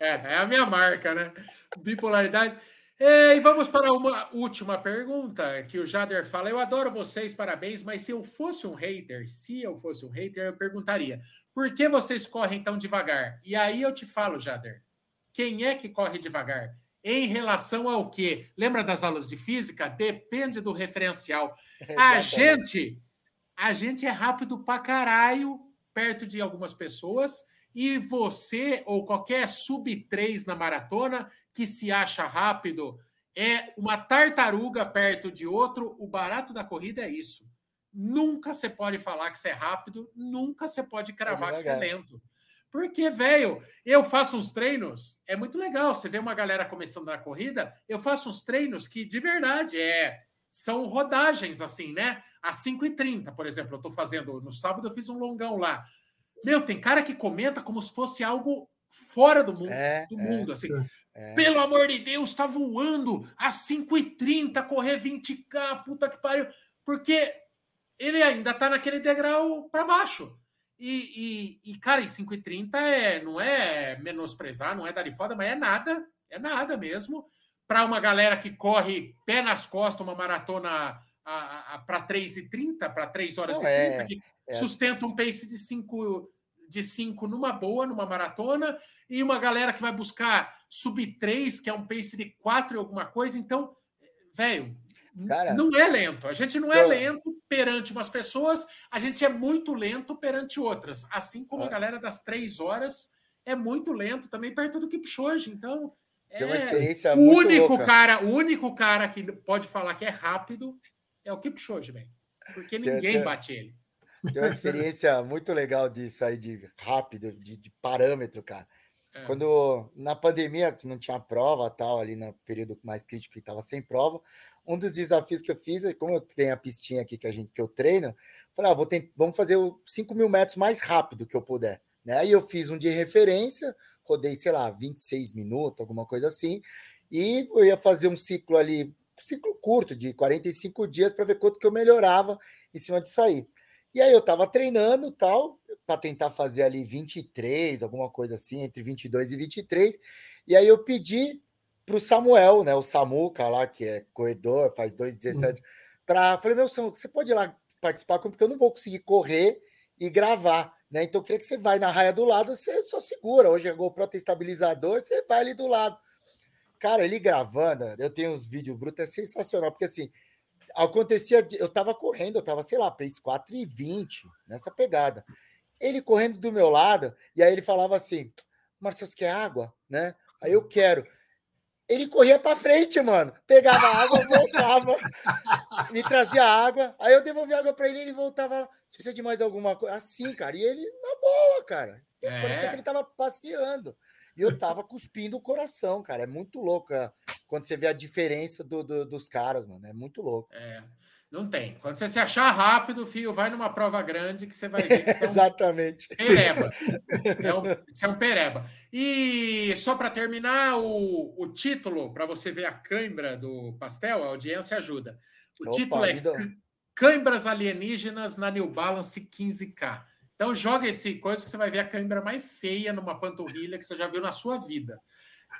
É, é a minha marca, né? Bipolaridade. E vamos para uma última pergunta que o Jader fala. Eu adoro vocês, parabéns, mas se eu fosse um hater, se eu fosse um hater, eu perguntaria: por que vocês correm tão devagar? E aí eu te falo, Jader, quem é que corre devagar? Em relação ao quê? Lembra das aulas de física? Depende do referencial. A gente, a gente é rápido pra caralho perto de algumas pessoas e você ou qualquer sub 3 na maratona que se acha rápido é uma tartaruga perto de outro. O barato da corrida é isso. Nunca você pode falar que você é rápido, nunca você pode cravar é que você é lento. Porque, velho, eu faço uns treinos, é muito legal. Você vê uma galera começando na corrida, eu faço uns treinos que, de verdade, é são rodagens, assim, né? Às 5h30, por exemplo, eu tô fazendo. No sábado eu fiz um longão lá. Meu, tem cara que comenta como se fosse algo fora do mundo, é, do é, mundo assim. É. Pelo amor de Deus, tá voando às 5h30, correr 20k, puta que pariu. Porque ele ainda tá naquele degrau para baixo. E, e, e, cara, em 5,30 é, não é menosprezar, não é dar de foda, mas é nada, é nada mesmo. Para uma galera que corre pé nas costas uma maratona para 3,30, para 3 horas não, e 30, é, que é. sustenta um pace de 5 de 5 numa boa, numa maratona, e uma galera que vai buscar sub 3, que é um pace de 4 e alguma coisa. Então, velho, não é lento. A gente não é tô... lento perante umas pessoas, a gente é muito lento perante outras. Assim como a galera das três horas é muito lento também perto do Kipchoge. Então, é... uma experiência o único louca. cara, o único cara que pode falar que é rápido é o Kipchoge, velho. Porque ninguém tem, tem, bate ele. Tem uma experiência muito legal disso aí de rápido, de, de parâmetro, cara. É. Quando na pandemia, que não tinha prova tal, ali no período mais crítico que estava sem prova, um dos desafios que eu fiz, é como eu tenho a pistinha aqui que a gente que eu treino, falei, ah, vou tentar, vamos fazer os 5 mil metros mais rápido que eu puder. Né? Aí eu fiz um de referência, rodei, sei lá, 26 minutos, alguma coisa assim, e eu ia fazer um ciclo ali, um ciclo curto, de 45 dias, para ver quanto que eu melhorava em cima disso aí. E aí eu estava treinando tal, para tentar fazer ali 23, alguma coisa assim, entre 22 e 23. E aí eu pedi para o Samuel, né, o Samuca lá, que é corredor, faz 2,17, uhum. para. Falei, meu Samuca, você pode ir lá participar porque eu não vou conseguir correr e gravar. Né? Então, eu queria que você vai na raia do lado, você só segura. Hoje a GoPro tem estabilizador, você vai ali do lado. Cara, ele gravando, eu tenho uns vídeos brutos, é sensacional, porque assim, acontecia, eu tava correndo, eu tava, sei lá, pace 4 e 20, nessa pegada. Ele correndo do meu lado, e aí ele falava assim, Marcelo, você quer água? Né? Aí eu quero. Ele corria para frente, mano. Pegava água, voltava, me trazia água. Aí eu devolvia água para ele e ele voltava. Você precisa de mais alguma coisa? Assim, cara. E ele, na boa, cara. É. Parecia que ele tava passeando. E eu tava cuspindo o coração, cara. É muito louco é, quando você vê a diferença do, do, dos caras, mano. É muito louco. É. Não tem. Quando você se achar rápido, filho, vai numa prova grande que você vai ver que você é um Exatamente. pereba. É um, é um pereba. E só para terminar, o, o título, para você ver a cãibra do pastel, a audiência ajuda. O Opa, título é Cãibras Alienígenas na New Balance 15K. Então joga esse coisa que você vai ver a cãibra mais feia numa panturrilha que você já viu na sua vida.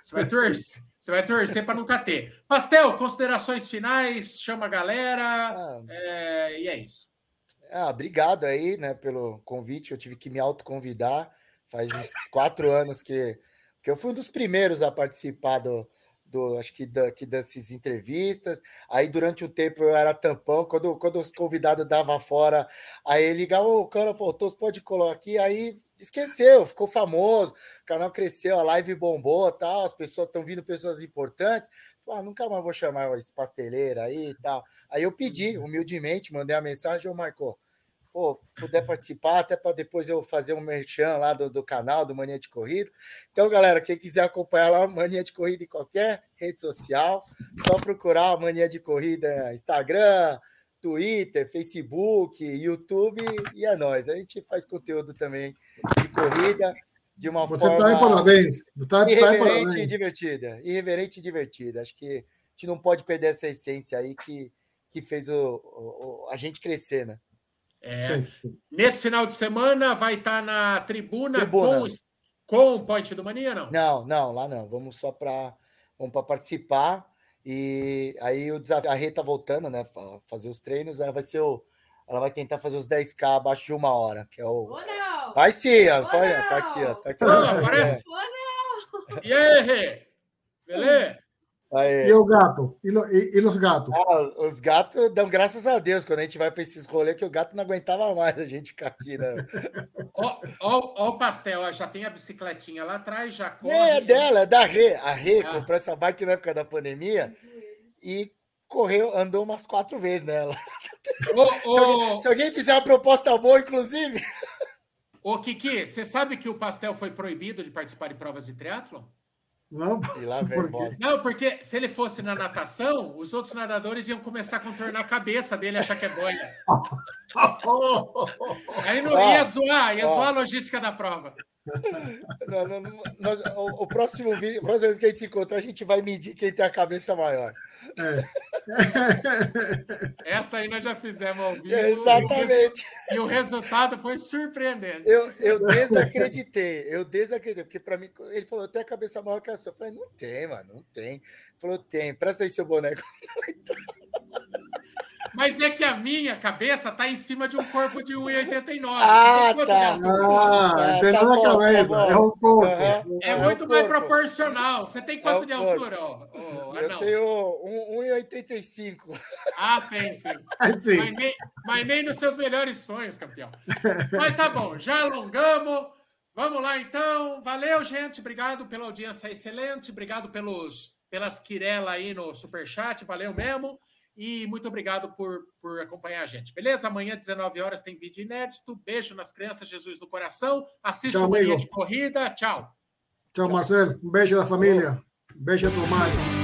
Você vai torcer, você vai torcer para nunca ter. Pastel, considerações finais, chama a galera, ah, é, e é isso. Ah, obrigado aí, né, pelo convite. Eu tive que me autoconvidar. Faz uns quatro anos que, que eu fui um dos primeiros a participar do, do acho que, da, que dessas entrevistas. Aí durante o tempo eu era tampão, quando, quando os convidados davam fora, aí ligava, o cara faltou, pode colocar aqui, aí esqueceu, ficou famoso, o canal cresceu, a live bombou, tal, as pessoas estão vindo pessoas importantes. Falei, ah, nunca mais vou chamar esse pasteleiro aí e tal. Aí eu pedi, uhum. humildemente, mandei a mensagem, ô Marco, pô, puder participar, até para depois eu fazer um merchan lá do, do canal do Mania de Corrida. Então, galera, quem quiser acompanhar lá Mania de Corrida em qualquer rede social, só procurar a Mania de Corrida Instagram, Twitter, Facebook, YouTube e é nós. A gente faz conteúdo também de corrida de uma Você forma tá parabéns. Tá, tá irreverente e divertida. Irreverente e divertida. Acho que a gente não pode perder essa essência aí que, que fez o, o a gente crescer, né? É, nesse final de semana vai estar tá na tribuna, tribuna. com, com o Point do Mania, não? Não, não, lá não. Vamos só para vamos para participar. E aí o desafio, a Rê tá voltando, né? Fazer os treinos, ela vai ser o. Ela vai tentar fazer os 10K abaixo de uma hora, que é o. Oh, não. Vai sim, ó, vai, tá aqui, ó. Tá aqui, não, aparece. É. E aí, Rê? Beleza? Aí. E o gato? E, e, e os gatos? Ah, os gatos dão graças a Deus quando a gente vai para esses rolês, que o gato não aguentava mais a gente ficar aqui, né? ó, ó, ó, o pastel, ó, já tem a bicicletinha lá atrás, já corre. É, é dela, é da Rê. A Rê ah. comprou essa bike na época da pandemia e correu, andou umas quatro vezes nela. se, alguém, se, alguém, fizer uma proposta boa, inclusive. Ô, Kiki, você sabe que o pastel foi proibido de participar de provas de triatlon? Não, porque... não, porque se ele fosse na natação, os outros nadadores iam começar a contornar a cabeça dele e achar que é boia. Aí não ia zoar, ia zoar a logística da prova. Não, não, não, o, o, próximo vídeo, a próxima vez que a gente se encontrar, a gente vai medir quem tem a cabeça maior. É. Essa aí nós já fizemos ao vivo. exatamente. E o, resultado foi surpreendente. Eu, eu desacreditei, eu desacreditei, porque para mim, ele falou, tenho a cabeça maior que a sua. Eu falei, não tem, mano, não tem. Ele falou, tem, presta aí seu boneco. Mas é que a minha cabeça está em cima de um corpo de 1,89. Ah, tá. Ah, tem tá na cabeça. Tá é um corpo. É, muito é um mais proporcional. Você tem quanto é de altura? Ó, ó, Eu tenho 1,85. Ah, tem sim. Mas nem, mas nem nos seus melhores sonhos, campeão. Mas tá bom, já alongamos. Vamos lá, então. Valeu, gente. Obrigado pela audiência excelente. Obrigado pelos, pelas quirelas aí no superchat. Valeu mesmo. E muito obrigado por, por acompanhar a gente. Beleza? Amanhã, 19 horas, tem vídeo inédito. Beijo nas crianças, Jesus no coração. Assista o Manhã de Corrida. Tchau. Tchau, Marcelo. Um beijo da família. Um beijo a tua mãe.